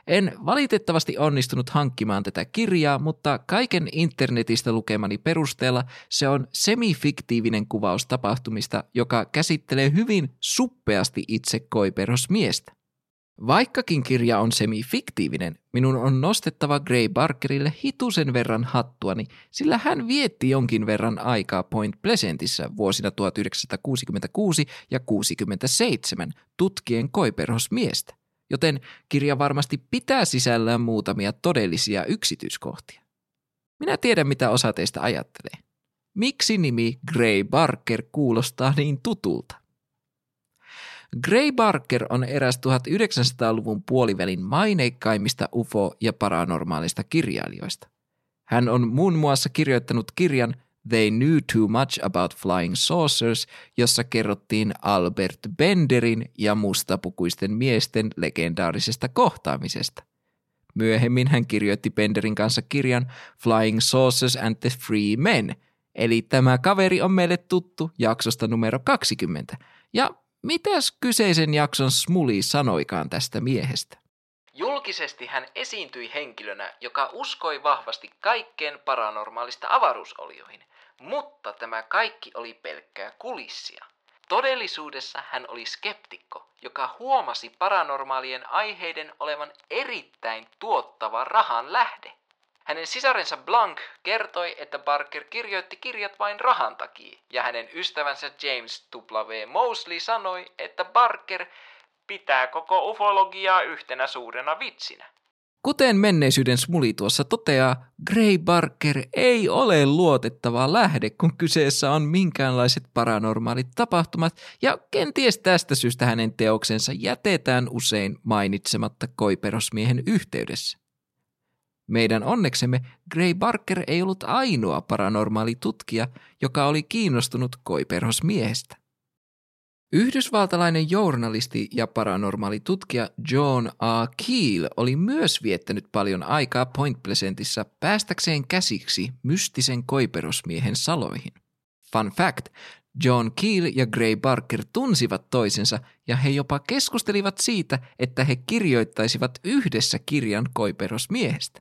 en valitettavasti onnistunut hankkimaan tätä kirjaa, mutta kaiken internetistä lukemani perusteella se on semifiktiivinen kuvaus tapahtumista, joka käsittelee hyvin suppeasti itse koiperosmiestä. Vaikkakin kirja on semifiktiivinen, minun on nostettava Gray Barkerille hitusen verran hattuani, sillä hän vietti jonkin verran aikaa Point Pleasantissa vuosina 1966 ja 67 tutkien koiperosmiestä joten kirja varmasti pitää sisällään muutamia todellisia yksityiskohtia. Minä tiedän, mitä osa teistä ajattelee. Miksi nimi Gray Barker kuulostaa niin tutulta? Gray Barker on eräs 1900-luvun puolivälin maineikkaimmista UFO- ja paranormaalista kirjailijoista. Hän on muun muassa kirjoittanut kirjan – They Knew Too Much About Flying Saucers, jossa kerrottiin Albert Benderin ja mustapukuisten miesten legendaarisesta kohtaamisesta. Myöhemmin hän kirjoitti Benderin kanssa kirjan Flying Saucers and the Free Men, eli tämä kaveri on meille tuttu jaksosta numero 20. Ja mitäs kyseisen jakson Smuli sanoikaan tästä miehestä? Julkisesti hän esiintyi henkilönä, joka uskoi vahvasti kaikkeen paranormaalista avaruusolioihin, mutta tämä kaikki oli pelkkää kulissia. Todellisuudessa hän oli skeptikko, joka huomasi paranormaalien aiheiden olevan erittäin tuottava rahan lähde. Hänen sisarensa Blanc kertoi, että Barker kirjoitti kirjat vain rahan takia, ja hänen ystävänsä James W. Mosley sanoi, että Barker pitää koko ufologiaa yhtenä suurena vitsinä. Kuten menneisyyden smuli tuossa toteaa, Gray Barker ei ole luotettava lähde, kun kyseessä on minkäänlaiset paranormaalit tapahtumat, ja kenties tästä syystä hänen teoksensa jätetään usein mainitsematta koiperosmiehen yhteydessä. Meidän onneksemme Gray Barker ei ollut ainoa paranormaali tutkija, joka oli kiinnostunut koiperosmiehestä. Yhdysvaltalainen journalisti ja paranormaali tutkija John A. Keel oli myös viettänyt paljon aikaa Point Pleasantissa päästäkseen käsiksi mystisen koiperosmiehen saloihin. Fun fact, John Keel ja Gray Barker tunsivat toisensa ja he jopa keskustelivat siitä, että he kirjoittaisivat yhdessä kirjan koiperosmiehestä.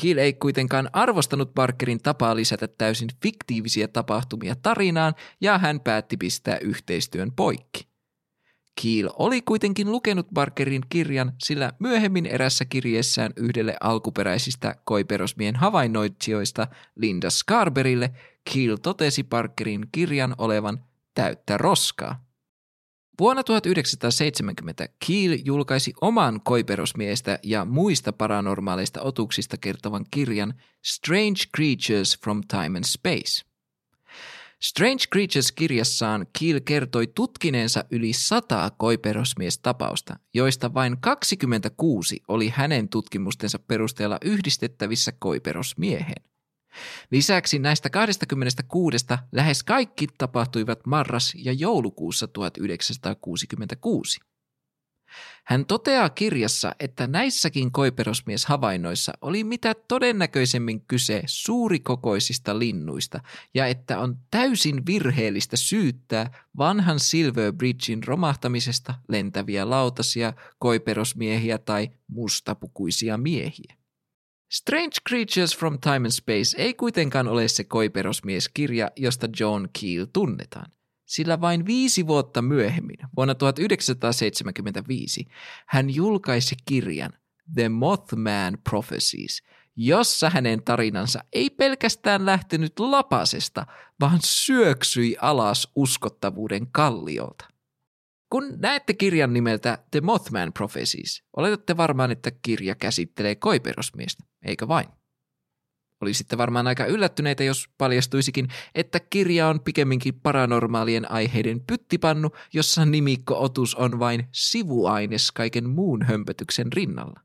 Kiel ei kuitenkaan arvostanut Barkerin tapaa lisätä täysin fiktiivisiä tapahtumia tarinaan ja hän päätti pistää yhteistyön poikki. Kiel oli kuitenkin lukenut Barkerin kirjan, sillä myöhemmin erässä kirjeessään yhdelle alkuperäisistä koiperosmien havainnoitsijoista Linda Scarberille Kiel totesi Barkerin kirjan olevan täyttä roskaa. Vuonna 1970 Keel julkaisi oman koiperosmiestä ja muista paranormaaleista otuksista kertovan kirjan Strange Creatures from Time and Space. Strange Creatures-kirjassaan Keel kertoi tutkineensa yli sataa koiperosmiestapausta, joista vain 26 oli hänen tutkimustensa perusteella yhdistettävissä koiperosmieheen. Lisäksi näistä 26 lähes kaikki tapahtuivat marras- ja joulukuussa 1966. Hän toteaa kirjassa, että näissäkin koiperosmieshavainnoissa oli mitä todennäköisemmin kyse suurikokoisista linnuista ja että on täysin virheellistä syyttää vanhan Silver Bridgein romahtamisesta lentäviä lautasia, koiperosmiehiä tai mustapukuisia miehiä. Strange Creatures from Time and Space ei kuitenkaan ole se koiperosmieskirja, josta John Keel tunnetaan. sillä vain viisi vuotta myöhemmin, vuonna 1975, hän julkaisi kirjan The Mothman Prophecies, jossa hänen tarinansa ei pelkästään lähtenyt lapasesta, vaan syöksyi alas uskottavuuden kalliolta. Kun näette kirjan nimeltä The Mothman Prophecies, oletatte varmaan, että kirja käsittelee koiperosmiestä, eikä vain. Olisitte varmaan aika yllättyneitä, jos paljastuisikin, että kirja on pikemminkin paranormaalien aiheiden pyttipannu, jossa nimikko-otus on vain sivuaines kaiken muun hömpötyksen rinnalla.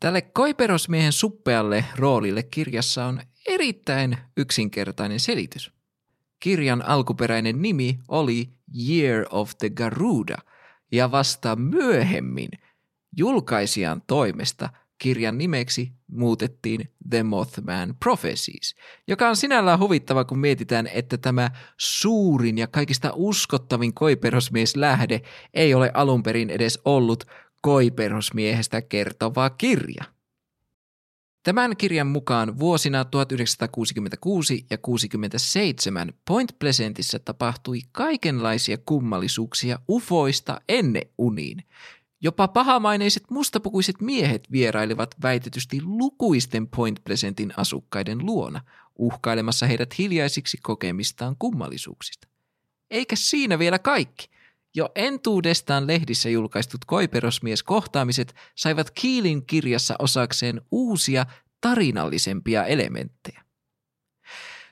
Tälle koiperosmiehen suppealle roolille kirjassa on erittäin yksinkertainen selitys. Kirjan alkuperäinen nimi oli Year of the Garuda, ja vasta myöhemmin julkaisijan toimesta kirjan nimeksi muutettiin The Mothman Prophecies, joka on sinällään huvittava, kun mietitään, että tämä suurin ja kaikista uskottavin koiperosmies lähde ei ole alun perin edes ollut koiperosmiehestä kertova kirja. Tämän kirjan mukaan vuosina 1966 ja 67 Point Pleasantissa tapahtui kaikenlaisia kummallisuuksia ufoista ennen uniin. Jopa pahamaineiset mustapukuiset miehet vierailivat väitetysti lukuisten Point Pleasantin asukkaiden luona, uhkailemassa heidät hiljaisiksi kokemistaan kummallisuuksista. Eikä siinä vielä kaikki. Jo entuudestaan lehdissä julkaistut koiperosmies-kohtaamiset saivat Kiilin kirjassa osakseen uusia tarinallisempia elementtejä.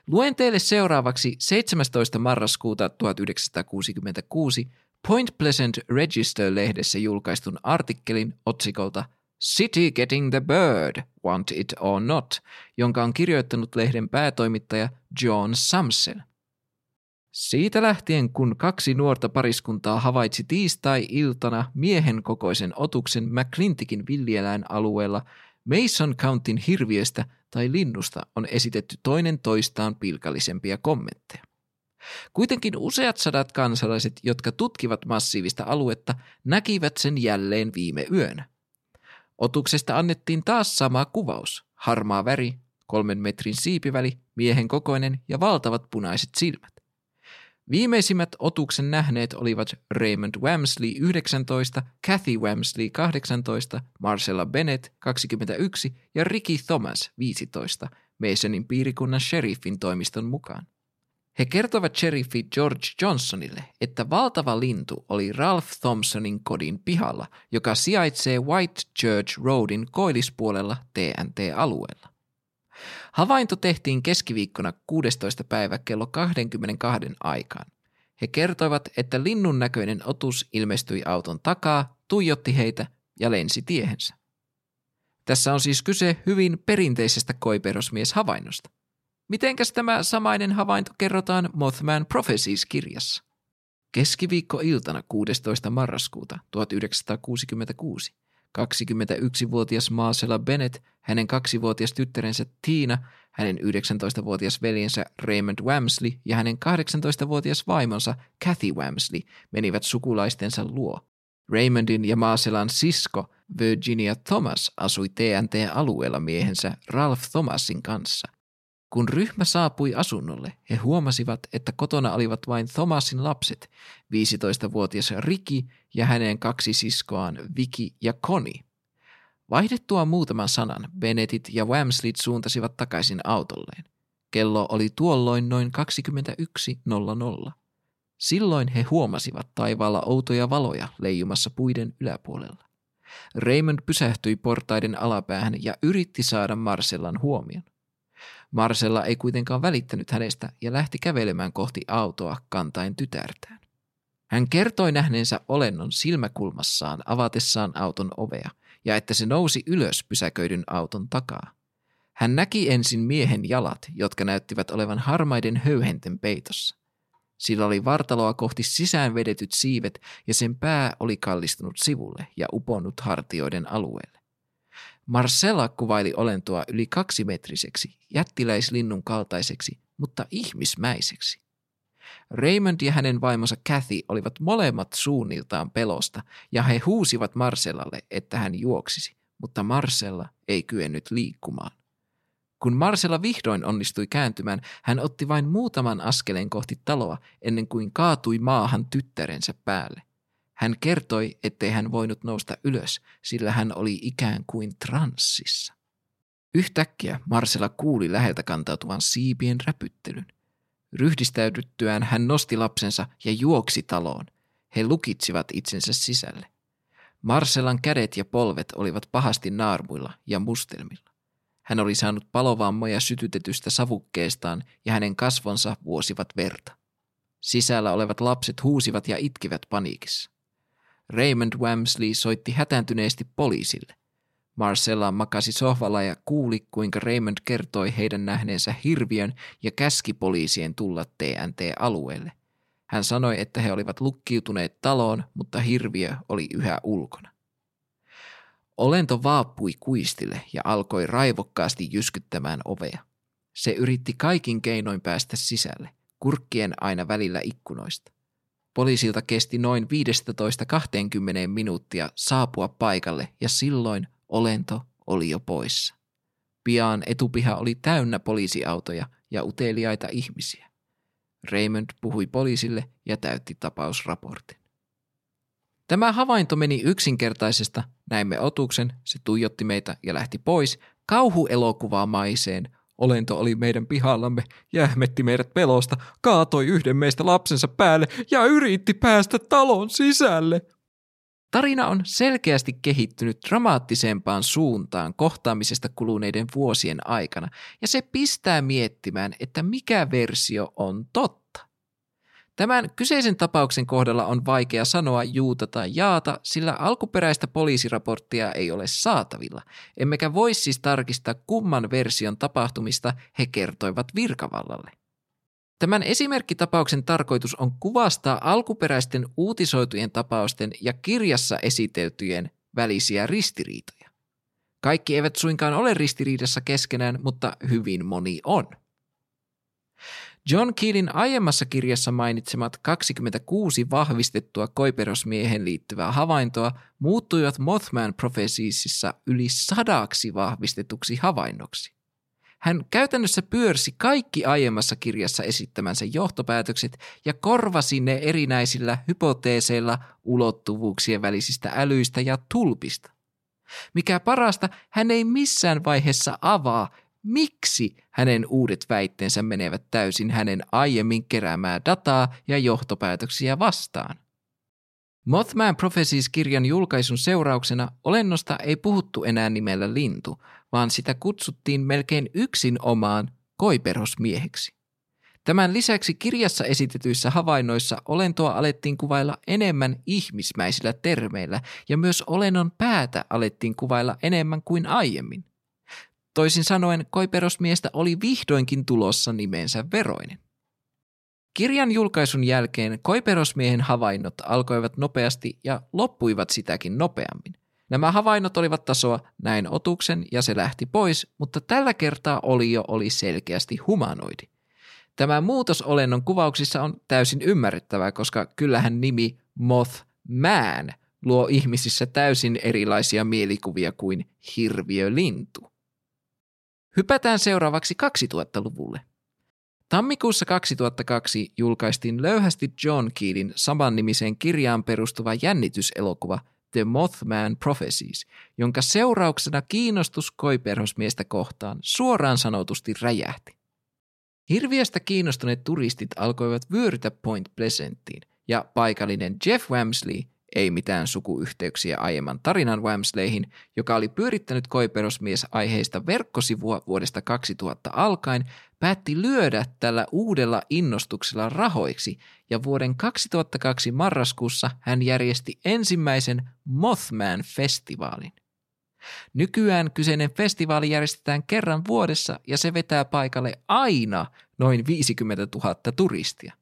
Luen teille seuraavaksi 17. marraskuuta 1966 Point Pleasant Register-lehdessä julkaistun artikkelin otsikolta City Getting the Bird, Want It or Not, jonka on kirjoittanut lehden päätoimittaja John Samsel. Siitä lähtien, kun kaksi nuorta pariskuntaa havaitsi tiistai-iltana miehen kokoisen otuksen McClintikin villieläin alueella, Mason Countyn hirviöstä tai linnusta on esitetty toinen toistaan pilkallisempia kommentteja. Kuitenkin useat sadat kansalaiset, jotka tutkivat massiivista aluetta, näkivät sen jälleen viime yönä. Otuksesta annettiin taas sama kuvaus. Harmaa väri, kolmen metrin siipiväli, miehen kokoinen ja valtavat punaiset silmät. Viimeisimmät otuksen nähneet olivat Raymond Wamsley 19, Kathy Wamsley 18, Marcella Bennett 21 ja Ricky Thomas 15 Masonin piirikunnan sheriffin toimiston mukaan. He kertovat sheriffi George Johnsonille, että valtava lintu oli Ralph Thompsonin kodin pihalla, joka sijaitsee White Church Roadin koillispuolella TNT-alueella. Havainto tehtiin keskiviikkona 16. päivä kello 22 aikaan. He kertoivat, että linnun näköinen otus ilmestyi auton takaa, tuijotti heitä ja lensi tiehensä. Tässä on siis kyse hyvin perinteisestä koiperosmies-havainnosta. Mitenkäs tämä samainen havainto kerrotaan Mothman Prophecies-kirjassa? Keskiviikko-iltana 16. marraskuuta 1966 21-vuotias Maasela Bennett, hänen kaksivuotias tyttärensä Tiina, hänen 19-vuotias veljensä Raymond Wamsley ja hänen 18-vuotias vaimonsa Kathy Wamsley menivät sukulaistensa luo. Raymondin ja Maaselan sisko Virginia Thomas asui TNT-alueella miehensä Ralph Thomasin kanssa – kun ryhmä saapui asunnolle, he huomasivat, että kotona olivat vain Thomasin lapset, 15-vuotias Riki ja hänen kaksi siskoaan Viki ja Koni. Vaihdettua muutaman sanan, Bennettit ja Wamsleyt suuntasivat takaisin autolleen. Kello oli tuolloin noin 21.00. Silloin he huomasivat taivaalla outoja valoja leijumassa puiden yläpuolella. Raymond pysähtyi portaiden alapäähän ja yritti saada Marcellan huomion. Marcella ei kuitenkaan välittänyt hänestä ja lähti kävelemään kohti autoa kantain tytärtään. Hän kertoi nähneensä olennon silmäkulmassaan avatessaan auton ovea ja että se nousi ylös pysäköidyn auton takaa. Hän näki ensin miehen jalat, jotka näyttivät olevan harmaiden höyhenten peitossa. Sillä oli vartaloa kohti sisään vedetyt siivet ja sen pää oli kallistunut sivulle ja uponnut hartioiden alueelle. Marcella kuvaili olentoa yli kaksimetriseksi, jättiläislinnun kaltaiseksi, mutta ihmismäiseksi. Raymond ja hänen vaimonsa Kathy olivat molemmat suunniltaan pelosta, ja he huusivat Marcellalle, että hän juoksisi, mutta Marcella ei kyennyt liikkumaan. Kun Marcella vihdoin onnistui kääntymään, hän otti vain muutaman askeleen kohti taloa ennen kuin kaatui maahan tyttärensä päälle. Hän kertoi, ettei hän voinut nousta ylös, sillä hän oli ikään kuin transsissa. Yhtäkkiä Marcella kuuli läheltä kantautuvan siipien räpyttelyn. Ryhdistäydyttyään hän nosti lapsensa ja juoksi taloon. He lukitsivat itsensä sisälle. Marcellan kädet ja polvet olivat pahasti naarmuilla ja mustelmilla. Hän oli saanut palovammoja sytytetystä savukkeestaan ja hänen kasvonsa vuosivat verta. Sisällä olevat lapset huusivat ja itkivät paniikissa. Raymond Wamsley soitti hätääntyneesti poliisille. Marcella makasi sohvalla ja kuuli, kuinka Raymond kertoi heidän nähneensä hirviön ja käski poliisien tulla TNT-alueelle. Hän sanoi, että he olivat lukkiutuneet taloon, mutta hirviö oli yhä ulkona. Olento vaappui kuistille ja alkoi raivokkaasti jyskyttämään ovea. Se yritti kaikin keinoin päästä sisälle, kurkkien aina välillä ikkunoista. Poliisilta kesti noin 15-20 minuuttia saapua paikalle ja silloin olento oli jo poissa. Pian etupiha oli täynnä poliisiautoja ja uteliaita ihmisiä. Raymond puhui poliisille ja täytti tapausraportin. Tämä havainto meni yksinkertaisesta, näimme otuksen, se tuijotti meitä ja lähti pois, kauhuelokuvaamaiseen, olento oli meidän pihallamme, jähmetti meidät pelosta, kaatoi yhden meistä lapsensa päälle ja yritti päästä talon sisälle. Tarina on selkeästi kehittynyt dramaattisempaan suuntaan kohtaamisesta kuluneiden vuosien aikana, ja se pistää miettimään, että mikä versio on totta. Tämän kyseisen tapauksen kohdalla on vaikea sanoa juuta tai jaata, sillä alkuperäistä poliisiraporttia ei ole saatavilla, emmekä voi siis tarkistaa kumman version tapahtumista he kertoivat virkavallalle. Tämän esimerkkitapauksen tarkoitus on kuvastaa alkuperäisten uutisoitujen tapausten ja kirjassa esiteltyjen välisiä ristiriitoja. Kaikki eivät suinkaan ole ristiriidassa keskenään, mutta hyvin moni on. John Keelin aiemmassa kirjassa mainitsemat 26 vahvistettua koiperosmiehen liittyvää havaintoa muuttuivat Mothman Prophesiesissa yli sadaksi vahvistetuksi havainnoksi. Hän käytännössä pyörsi kaikki aiemmassa kirjassa esittämänsä johtopäätökset ja korvasi ne erinäisillä hypoteeseilla ulottuvuuksien välisistä älyistä ja tulpista. Mikä parasta, hän ei missään vaiheessa avaa, miksi hänen uudet väitteensä menevät täysin hänen aiemmin keräämää dataa ja johtopäätöksiä vastaan. Mothman Prophecies-kirjan julkaisun seurauksena olennosta ei puhuttu enää nimellä lintu, vaan sitä kutsuttiin melkein yksin omaan koiperhosmieheksi. Tämän lisäksi kirjassa esitetyissä havainnoissa olentoa alettiin kuvailla enemmän ihmismäisillä termeillä ja myös olennon päätä alettiin kuvailla enemmän kuin aiemmin. Toisin sanoen koiperosmiestä oli vihdoinkin tulossa nimensä veroinen. Kirjan julkaisun jälkeen koiperosmiehen havainnot alkoivat nopeasti ja loppuivat sitäkin nopeammin. Nämä havainnot olivat tasoa näin otuksen ja se lähti pois, mutta tällä kertaa oli jo oli selkeästi humanoidi. Tämä muutos olennon kuvauksissa on täysin ymmärrettävää, koska kyllähän nimi Moth Man luo ihmisissä täysin erilaisia mielikuvia kuin hirviölintu. Hypätään seuraavaksi 2000-luvulle. Tammikuussa 2002 julkaistiin löyhästi John Keelin samannimiseen kirjaan perustuva jännityselokuva The Mothman Prophecies, jonka seurauksena kiinnostus koiperhosmiestä kohtaan suoraan sanotusti räjähti. Hirviöstä kiinnostuneet turistit alkoivat vyörytä Point Pleasanttiin, ja paikallinen Jeff Wamsley ei mitään sukuyhteyksiä aiemman tarinan Wamsleihin, joka oli pyörittänyt koiperosmies aiheista verkkosivua vuodesta 2000 alkaen, päätti lyödä tällä uudella innostuksella rahoiksi ja vuoden 2002 marraskuussa hän järjesti ensimmäisen Mothman-festivaalin. Nykyään kyseinen festivaali järjestetään kerran vuodessa ja se vetää paikalle aina noin 50 000 turistia.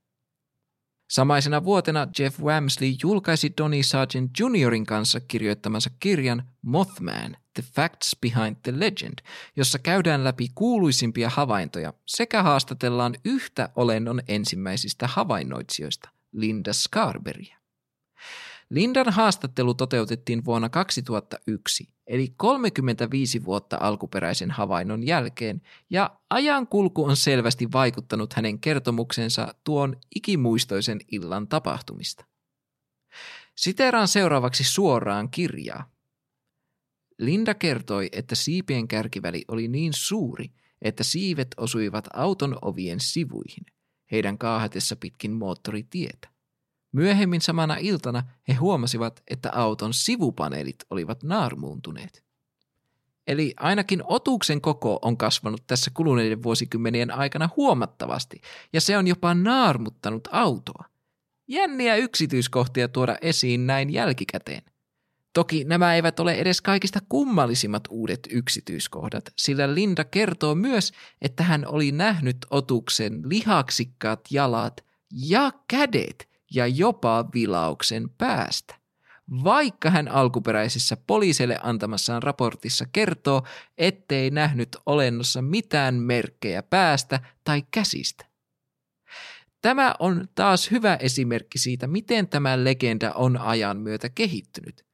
Samaisena vuotena Jeff Wamsley julkaisi Donny Sargent Juniorin kanssa kirjoittamansa kirjan Mothman – The Facts Behind the Legend, jossa käydään läpi kuuluisimpia havaintoja sekä haastatellaan yhtä olennon ensimmäisistä havainnoitsijoista, Linda Scarberia. Lindan haastattelu toteutettiin vuonna 2001, eli 35 vuotta alkuperäisen havainnon jälkeen, ja ajan kulku on selvästi vaikuttanut hänen kertomuksensa tuon ikimuistoisen illan tapahtumista. Siteraan seuraavaksi suoraan kirjaa. Linda kertoi, että siipien kärkiväli oli niin suuri, että siivet osuivat auton ovien sivuihin, heidän kaahatessa pitkin moottoritietä. Myöhemmin samana iltana he huomasivat, että auton sivupaneelit olivat naarmuuntuneet. Eli ainakin otuksen koko on kasvanut tässä kuluneiden vuosikymmenien aikana huomattavasti, ja se on jopa naarmuttanut autoa. Jänniä yksityiskohtia tuoda esiin näin jälkikäteen. Toki nämä eivät ole edes kaikista kummallisimmat uudet yksityiskohdat, sillä Linda kertoo myös, että hän oli nähnyt otuksen lihaksikkaat jalat ja kädet ja jopa vilauksen päästä. Vaikka hän alkuperäisessä poliisille antamassaan raportissa kertoo, ettei nähnyt olennossa mitään merkkejä päästä tai käsistä. Tämä on taas hyvä esimerkki siitä, miten tämä legenda on ajan myötä kehittynyt.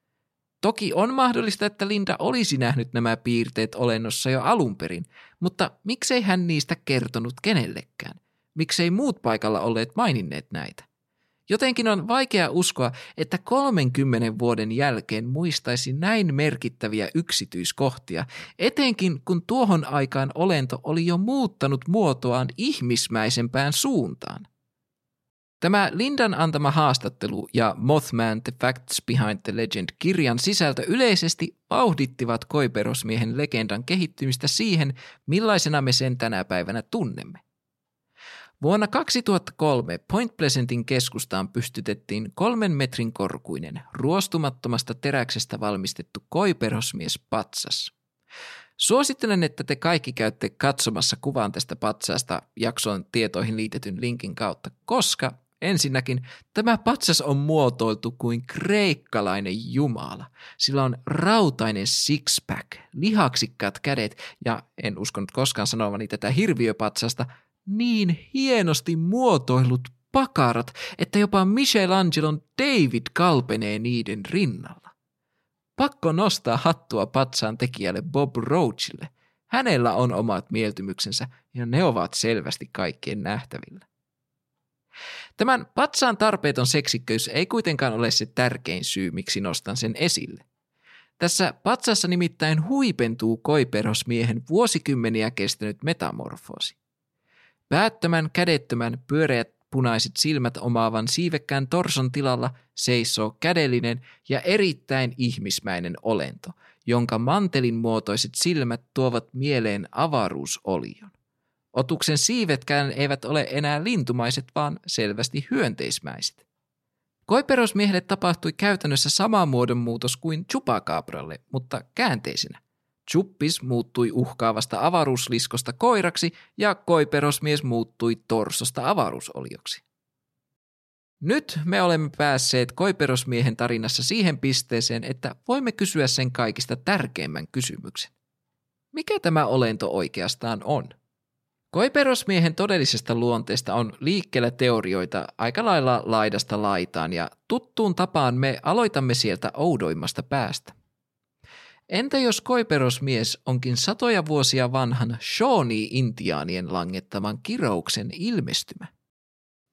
Toki on mahdollista, että Linda olisi nähnyt nämä piirteet olennossa jo alun perin, mutta miksei hän niistä kertonut kenellekään? Miksei muut paikalla olleet maininneet näitä? Jotenkin on vaikea uskoa, että 30 vuoden jälkeen muistaisi näin merkittäviä yksityiskohtia, etenkin kun tuohon aikaan olento oli jo muuttanut muotoaan ihmismäisempään suuntaan. Tämä Lindan antama haastattelu ja Mothman The Facts Behind the Legend kirjan sisältö yleisesti vauhdittivat koiperosmiehen legendan kehittymistä siihen, millaisena me sen tänä päivänä tunnemme. Vuonna 2003 Point Pleasantin keskustaan pystytettiin kolmen metrin korkuinen, ruostumattomasta teräksestä valmistettu koiperosmies patsas. Suosittelen, että te kaikki käytte katsomassa kuvan tästä patsaasta jakson tietoihin liitetyn linkin kautta, koska Ensinnäkin tämä patsas on muotoiltu kuin kreikkalainen jumala. Sillä on rautainen sixpack, lihaksikkaat kädet ja en uskonut koskaan sanovani tätä hirviöpatsasta, niin hienosti muotoilut pakarat, että jopa Michelangelon David kalpenee niiden rinnalla. Pakko nostaa hattua patsaan tekijälle Bob Roachille. Hänellä on omat mieltymyksensä ja ne ovat selvästi kaikkien nähtävillä. Tämän patsaan tarpeeton seksikkyys ei kuitenkaan ole se tärkein syy, miksi nostan sen esille. Tässä patsassa nimittäin huipentuu koiperosmiehen vuosikymmeniä kestänyt metamorfoosi. Päättömän, kädettömän, pyöreät punaiset silmät omaavan siivekkään torson tilalla seisoo kädellinen ja erittäin ihmismäinen olento, jonka mantelin muotoiset silmät tuovat mieleen avaruusolion. Otuksen siivetkään eivät ole enää lintumaiset, vaan selvästi hyönteismäiset. Koiperosmiehelle tapahtui käytännössä sama muodonmuutos kuin chupakabralle, mutta käänteisenä. Chuppis muuttui uhkaavasta avaruusliskosta koiraksi ja koiperosmies muuttui torsosta avaruusolioksi. Nyt me olemme päässeet koiperosmiehen tarinassa siihen pisteeseen, että voimme kysyä sen kaikista tärkeimmän kysymyksen. Mikä tämä olento oikeastaan on? Koiperosmiehen todellisesta luonteesta on liikkeellä teorioita aika lailla laidasta laitaan ja tuttuun tapaan me aloitamme sieltä oudoimmasta päästä. Entä jos koiperosmies onkin satoja vuosia vanhan Shawnee-intiaanien langettaman kirouksen ilmestymä?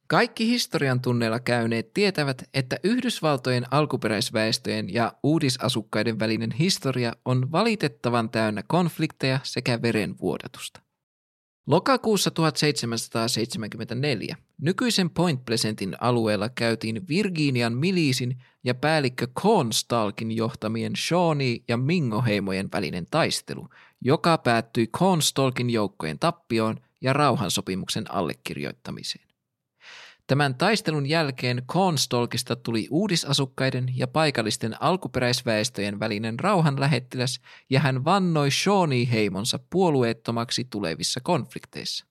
Kaikki historian tunneilla käyneet tietävät, että Yhdysvaltojen alkuperäisväestöjen ja uudisasukkaiden välinen historia on valitettavan täynnä konflikteja sekä verenvuodatusta. Lokakuussa 1774 nykyisen Point Pleasantin alueella käytiin Virginian miliisin ja päällikkö Cornstalkin johtamien Shawnee ja Mingo-heimojen välinen taistelu, joka päättyi Cornstalkin joukkojen tappioon ja rauhansopimuksen allekirjoittamiseen. Tämän taistelun jälkeen Cornstalkista tuli uudisasukkaiden ja paikallisten alkuperäisväestöjen välinen rauhanlähettiläs ja hän vannoi Shawnee-heimonsa puolueettomaksi tulevissa konflikteissa.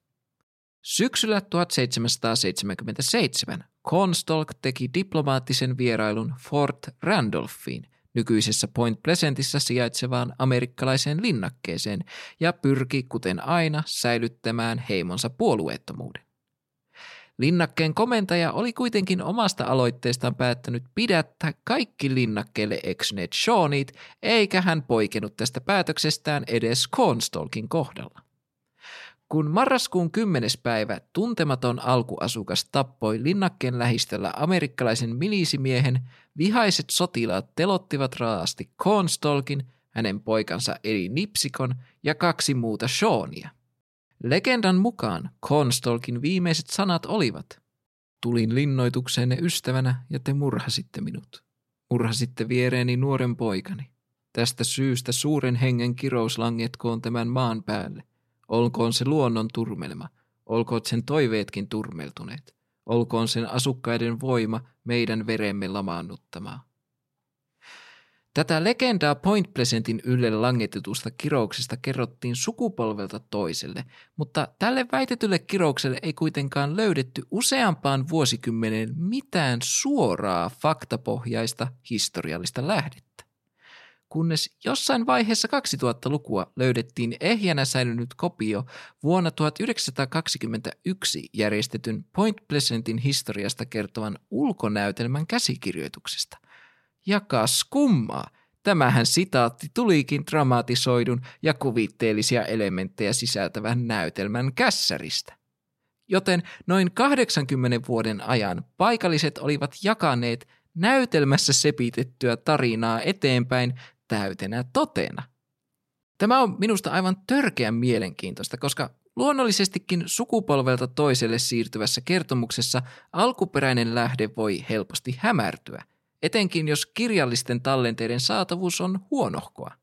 Syksyllä 1777 Cornstalk teki diplomaattisen vierailun Fort Randolphiin, nykyisessä Point Pleasantissa sijaitsevaan amerikkalaiseen linnakkeeseen, ja pyrki kuten aina säilyttämään heimonsa puolueettomuuden. Linnakkeen komentaja oli kuitenkin omasta aloitteestaan päättänyt pidättää kaikki linnakkeelle eksyneet Shawnit, eikä hän poikennut tästä päätöksestään edes Cornstalkin kohdalla. Kun marraskuun 10. päivä tuntematon alkuasukas tappoi linnakkeen lähistöllä amerikkalaisen milisimiehen, vihaiset sotilaat telottivat raasti Cornstalkin, hänen poikansa eli Nipsikon ja kaksi muuta Shawnia. Legendan mukaan Cornstalkin viimeiset sanat olivat Tulin linnoitukseenne ystävänä ja te murhasitte minut. Murhasitte viereeni nuoren poikani. Tästä syystä suuren hengen kirous langetkoon tämän maan päälle. Olkoon se luonnon turmelma, olkoon sen toiveetkin turmeltuneet. Olkoon sen asukkaiden voima meidän veremme lamaannuttamaa. Tätä legendaa Point Pleasantin ylle langetetusta kirouksesta kerrottiin sukupolvelta toiselle, mutta tälle väitetylle kiroukselle ei kuitenkaan löydetty useampaan vuosikymmeneen mitään suoraa faktapohjaista historiallista lähdettä kunnes jossain vaiheessa 2000-lukua löydettiin ehjänä säilynyt kopio vuonna 1921 järjestetyn Point Pleasantin historiasta kertovan ulkonäytelmän käsikirjoituksesta. Ja kas kummaa, tämähän sitaatti tulikin dramatisoidun ja kuvitteellisia elementtejä sisältävän näytelmän kässäristä. Joten noin 80 vuoden ajan paikalliset olivat jakaneet näytelmässä sepitettyä tarinaa eteenpäin täytenä totena. Tämä on minusta aivan törkeän mielenkiintoista, koska luonnollisestikin sukupolvelta toiselle siirtyvässä kertomuksessa alkuperäinen lähde voi helposti hämärtyä, etenkin jos kirjallisten tallenteiden saatavuus on huonohkoa.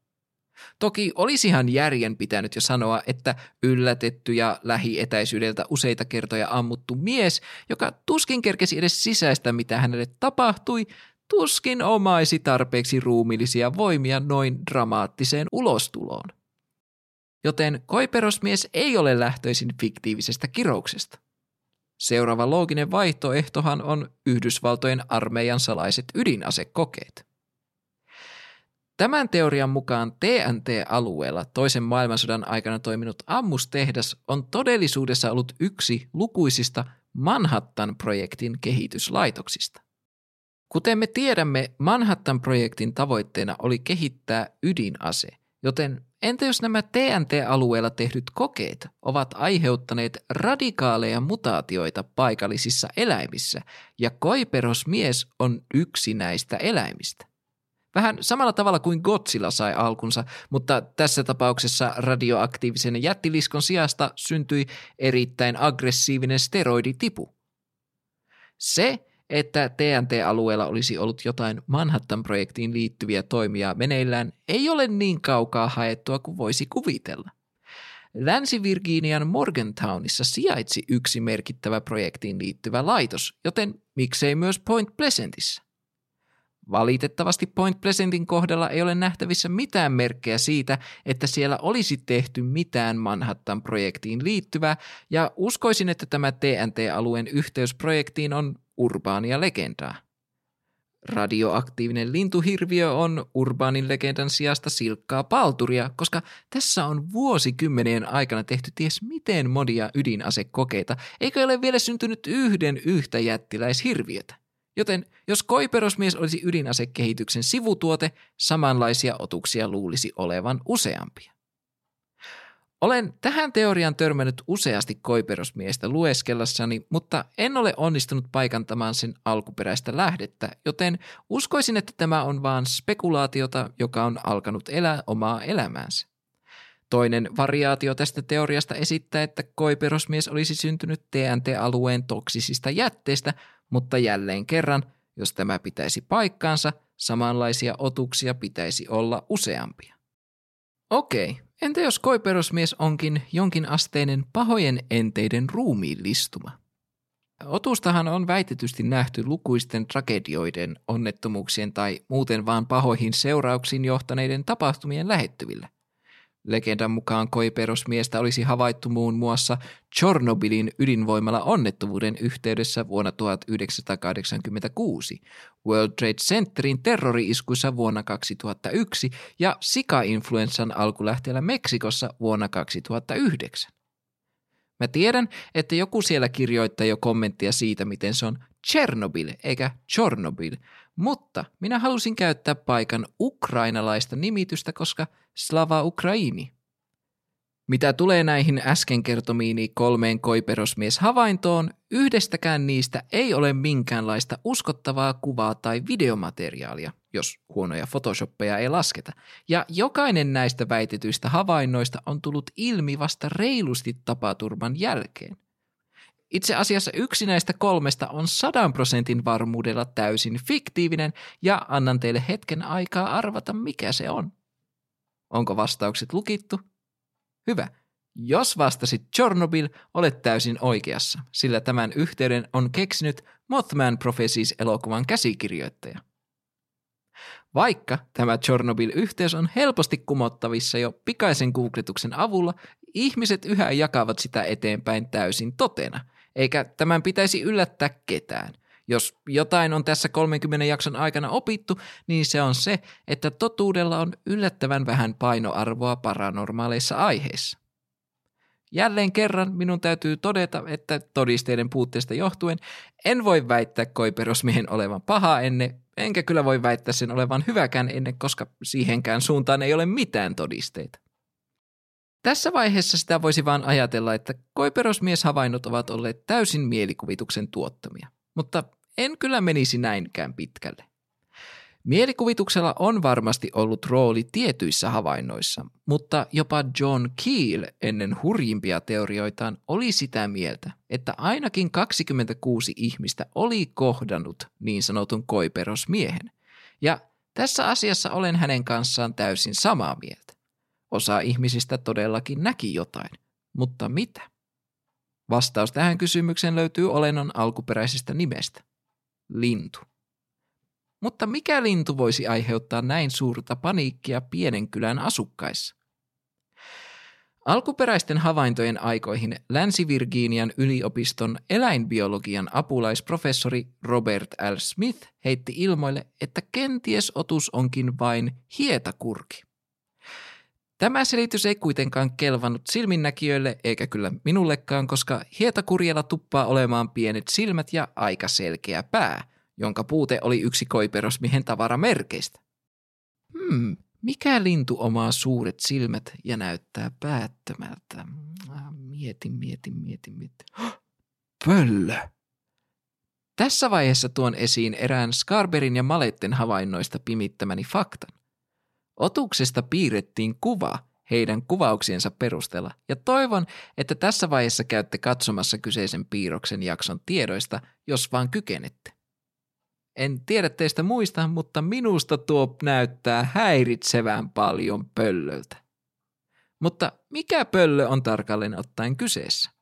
Toki olisihan järjen pitänyt jo sanoa, että yllätetty ja lähietäisyydeltä useita kertoja ammuttu mies, joka tuskin kerkesi edes sisäistä, mitä hänelle tapahtui, tuskin omaisi tarpeeksi ruumillisia voimia noin dramaattiseen ulostuloon. Joten koiperosmies ei ole lähtöisin fiktiivisestä kirouksesta. Seuraava looginen vaihtoehtohan on Yhdysvaltojen armeijan salaiset ydinasekokeet. Tämän teorian mukaan TNT-alueella toisen maailmansodan aikana toiminut ammustehdas on todellisuudessa ollut yksi lukuisista Manhattan-projektin kehityslaitoksista. Kuten me tiedämme, Manhattan-projektin tavoitteena oli kehittää ydinase, joten entä jos nämä TNT-alueella tehdyt kokeet ovat aiheuttaneet radikaaleja mutaatioita paikallisissa eläimissä, ja koiperosmies on yksi näistä eläimistä? Vähän samalla tavalla kuin Godzilla sai alkunsa, mutta tässä tapauksessa radioaktiivisen jättiliskon sijasta syntyi erittäin aggressiivinen steroiditipu. Se, että TNT-alueella olisi ollut jotain Manhattan-projektiin liittyviä toimia meneillään, ei ole niin kaukaa haettua kuin voisi kuvitella. Länsi-Virginian Morgantownissa sijaitsi yksi merkittävä projektiin liittyvä laitos, joten miksei myös Point Pleasantissa? Valitettavasti Point Pleasantin kohdalla ei ole nähtävissä mitään merkkejä siitä, että siellä olisi tehty mitään Manhattan-projektiin liittyvää, ja uskoisin, että tämä TNT-alueen yhteys projektiin on urbaania legendaa. Radioaktiivinen lintuhirviö on urbaanin legendan sijasta silkkaa palturia, koska tässä on vuosikymmenien aikana tehty ties miten monia ydinasekokeita, eikä ole vielä syntynyt yhden yhtä jättiläishirviötä. Joten jos koiperosmies olisi ydinasekehityksen sivutuote, samanlaisia otuksia luulisi olevan useampia. Olen tähän teorian törmännyt useasti koiperosmiestä lueskellassani, mutta en ole onnistunut paikantamaan sen alkuperäistä lähdettä, joten uskoisin, että tämä on vain spekulaatiota, joka on alkanut elää omaa elämäänsä. Toinen variaatio tästä teoriasta esittää, että koiperosmies olisi syntynyt TNT-alueen toksisista jätteistä, mutta jälleen kerran, jos tämä pitäisi paikkaansa, samanlaisia otuksia pitäisi olla useampia. Okei, entä jos koiperosmies onkin jonkin asteinen pahojen enteiden ruumiillistuma? Otustahan on väitetysti nähty lukuisten tragedioiden, onnettomuuksien tai muuten vaan pahoihin seurauksiin johtaneiden tapahtumien lähettyvillä. Legendan mukaan koiperosmiestä olisi havaittu muun muassa Chornobylin ydinvoimalla onnettomuuden yhteydessä vuonna 1986, World Trade Centerin terrori-iskuissa vuonna 2001 ja Sika-influenssan alkulähteellä Meksikossa vuonna 2009. Mä tiedän, että joku siellä kirjoittaa jo kommenttia siitä, miten se on Chernobyl eikä Chornobyl, mutta minä halusin käyttää paikan ukrainalaista nimitystä, koska Slava Ukraini. Mitä tulee näihin äsken kertomiini kolmeen koiperosmies havaintoon, yhdestäkään niistä ei ole minkäänlaista uskottavaa kuvaa tai videomateriaalia, jos huonoja photoshoppeja ei lasketa, ja jokainen näistä väitetyistä havainnoista on tullut ilmi vasta reilusti tapaturman jälkeen. Itse asiassa yksi näistä kolmesta on sadan prosentin varmuudella täysin fiktiivinen ja annan teille hetken aikaa arvata mikä se on. Onko vastaukset lukittu? Hyvä. Jos vastasit Chernobyl, olet täysin oikeassa, sillä tämän yhteyden on keksinyt Mothman Prophecies-elokuvan käsikirjoittaja. Vaikka tämä Chernobyl-yhteys on helposti kumottavissa jo pikaisen googletuksen avulla, ihmiset yhä jakavat sitä eteenpäin täysin totena, eikä tämän pitäisi yllättää ketään. Jos jotain on tässä 30 jakson aikana opittu, niin se on se, että totuudella on yllättävän vähän painoarvoa paranormaaleissa aiheissa. Jälleen kerran minun täytyy todeta, että todisteiden puutteesta johtuen en voi väittää koiperosmiehen olevan paha ennen, enkä kyllä voi väittää sen olevan hyväkään ennen, koska siihenkään suuntaan ei ole mitään todisteita. Tässä vaiheessa sitä voisi vain ajatella, että koiperosmieshavainnot ovat olleet täysin mielikuvituksen tuottamia, mutta en kyllä menisi näinkään pitkälle. Mielikuvituksella on varmasti ollut rooli tietyissä havainnoissa, mutta jopa John Keel ennen hurjimpia teorioitaan oli sitä mieltä, että ainakin 26 ihmistä oli kohdannut niin sanotun koiperosmiehen. Ja tässä asiassa olen hänen kanssaan täysin samaa mieltä. Osa ihmisistä todellakin näki jotain, mutta mitä? Vastaus tähän kysymykseen löytyy olennon alkuperäisestä nimestä. Lintu. Mutta mikä lintu voisi aiheuttaa näin suurta paniikkia pienen kylän asukkaissa? Alkuperäisten havaintojen aikoihin Länsi-Virginian yliopiston eläinbiologian apulaisprofessori Robert L. Smith heitti ilmoille, että kenties otus onkin vain hietakurki. Tämä selitys ei kuitenkaan kelvannut silminnäkijöille eikä kyllä minullekaan, koska hietakurjella tuppaa olemaan pienet silmät ja aika selkeä pää – jonka puute oli yksi koiperosmiehen tavaramerkeistä. Hmm, mikä lintu omaa suuret silmät ja näyttää päättömältä? Mietin, mietin, mietin, mietin. Pöllö! Tässä vaiheessa tuon esiin erään Scarberin ja Maletten havainnoista pimittämäni faktan. Otuksesta piirrettiin kuva heidän kuvauksiensa perusteella, ja toivon, että tässä vaiheessa käytte katsomassa kyseisen piirroksen jakson tiedoista, jos vaan kykenette. En tiedä teistä muista, mutta minusta tuo näyttää häiritsevän paljon pöllöltä. Mutta mikä pöllö on tarkalleen ottaen kyseessä?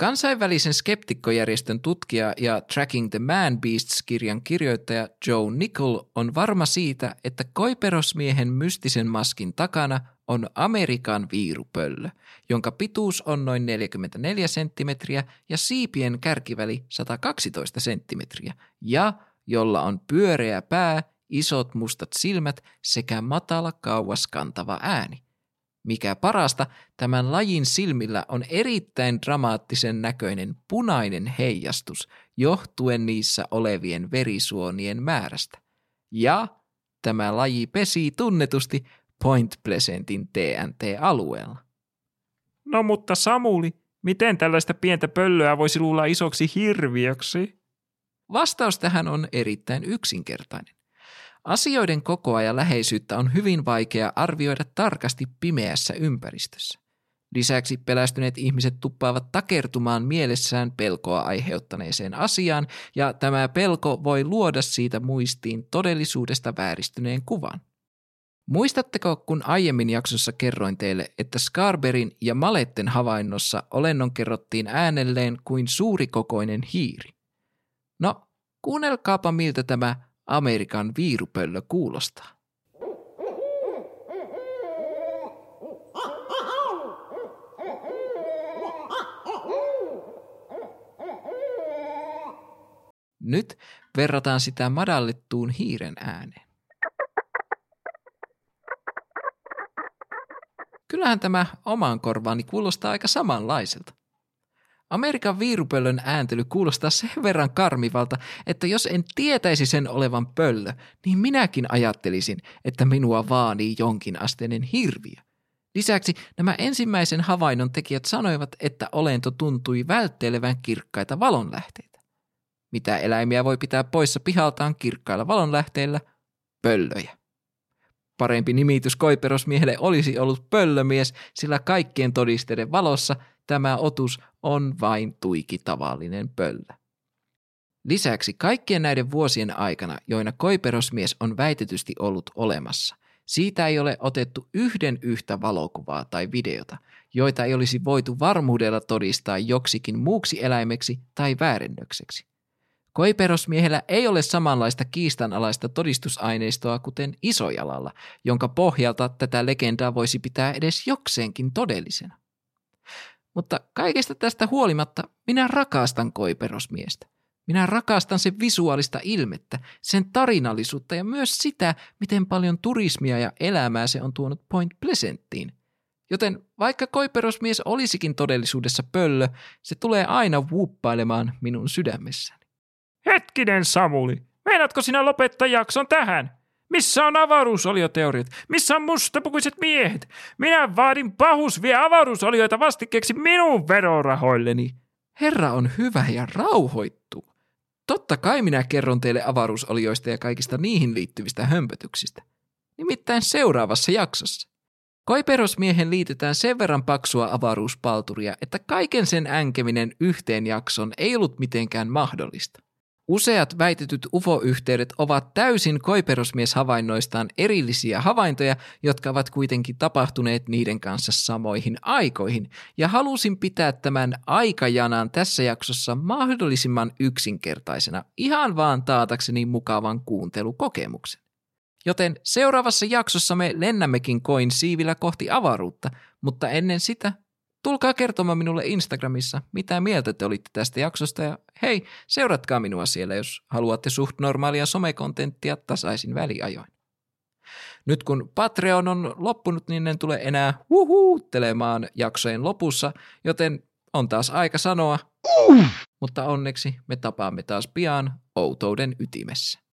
Kansainvälisen skeptikkojärjestön tutkija ja Tracking the Man Beasts-kirjan kirjoittaja Joe Nickel on varma siitä, että koiperosmiehen mystisen maskin takana on Amerikan viirupöllö, jonka pituus on noin 44 senttimetriä ja siipien kärkiväli 112 senttimetriä ja jolla on pyöreä pää, isot mustat silmät sekä matala kauas kantava ääni. Mikä parasta, tämän lajin silmillä on erittäin dramaattisen näköinen punainen heijastus johtuen niissä olevien verisuonien määrästä. Ja tämä laji pesii tunnetusti Point Pleasantin TNT-alueella. No mutta Samuli, miten tällaista pientä pöllöä voisi luulla isoksi hirviöksi? Vastaus tähän on erittäin yksinkertainen. Asioiden kokoa ja läheisyyttä on hyvin vaikea arvioida tarkasti pimeässä ympäristössä. Lisäksi pelästyneet ihmiset tuppaavat takertumaan mielessään pelkoa aiheuttaneeseen asiaan, ja tämä pelko voi luoda siitä muistiin todellisuudesta vääristyneen kuvan. Muistatteko, kun aiemmin jaksossa kerroin teille, että Scarberin ja Maletten havainnossa olennon kerrottiin äänelleen kuin suurikokoinen hiiri? No, kuunnelkaapa miltä tämä Amerikan viirupöllö kuulostaa. Nyt verrataan sitä madallettuun hiiren ääneen. Kyllähän tämä omaan korvaani kuulostaa aika samanlaiselta. Amerikan viirupöllön ääntely kuulostaa sen verran karmivalta, että jos en tietäisi sen olevan pöllö, niin minäkin ajattelisin, että minua vaanii jonkinasteinen hirviö. Lisäksi nämä ensimmäisen havainnon tekijät sanoivat, että olento tuntui välttelevän kirkkaita valonlähteitä. Mitä eläimiä voi pitää poissa pihaltaan kirkkailla valonlähteillä? Pöllöjä. Parempi nimitys koiperosmiehelle olisi ollut pöllömies, sillä kaikkien todisteiden valossa tämä otus on vain tuiki tavallinen pöllö. Lisäksi kaikkien näiden vuosien aikana, joina koiperosmies on väitetysti ollut olemassa, siitä ei ole otettu yhden yhtä valokuvaa tai videota, joita ei olisi voitu varmuudella todistaa joksikin muuksi eläimeksi tai väärennökseksi. Koiperosmiehellä ei ole samanlaista kiistanalaista todistusaineistoa kuten isojalalla, jonka pohjalta tätä legendaa voisi pitää edes jokseenkin todellisena. Mutta kaikesta tästä huolimatta minä rakastan koiperosmiestä. Minä rakastan sen visuaalista ilmettä, sen tarinallisuutta ja myös sitä, miten paljon turismia ja elämää se on tuonut Point Pleasanttiin. Joten vaikka koiperosmies olisikin todellisuudessa pöllö, se tulee aina wuppailemaan minun sydämessäni. Hetkinen Samuli, meinaatko sinä lopettaa jakson tähän? Missä on avaruusolioteoriat? Missä on mustapukuiset miehet? Minä vaadin pahus vie avaruusolioita vastikkeeksi minun verorahoilleni. Herra on hyvä ja rauhoittuu. Totta kai minä kerron teille avaruusolioista ja kaikista niihin liittyvistä hömpötyksistä. Nimittäin seuraavassa jaksossa. Koiperosmiehen liitetään sen verran paksua avaruuspalturia, että kaiken sen änkeminen yhteen jakson ei ollut mitenkään mahdollista. Useat väitetyt UFO-yhteydet ovat täysin koiperusmieshavainnoistaan erillisiä havaintoja, jotka ovat kuitenkin tapahtuneet niiden kanssa samoihin aikoihin, ja halusin pitää tämän aikajanan tässä jaksossa mahdollisimman yksinkertaisena, ihan vaan taatakseni mukavan kuuntelukokemuksen. Joten seuraavassa jaksossa me lennämmekin koin siivillä kohti avaruutta, mutta ennen sitä Tulkaa kertomaan minulle Instagramissa, mitä mieltä te olitte tästä jaksosta ja hei, seuratkaa minua siellä, jos haluatte suht normaalia somekontenttia tasaisin väliajoin. Nyt kun Patreon on loppunut, niin en tule enää huhuuttelemaan jaksojen lopussa, joten on taas aika sanoa, mutta onneksi me tapaamme taas pian outouden ytimessä.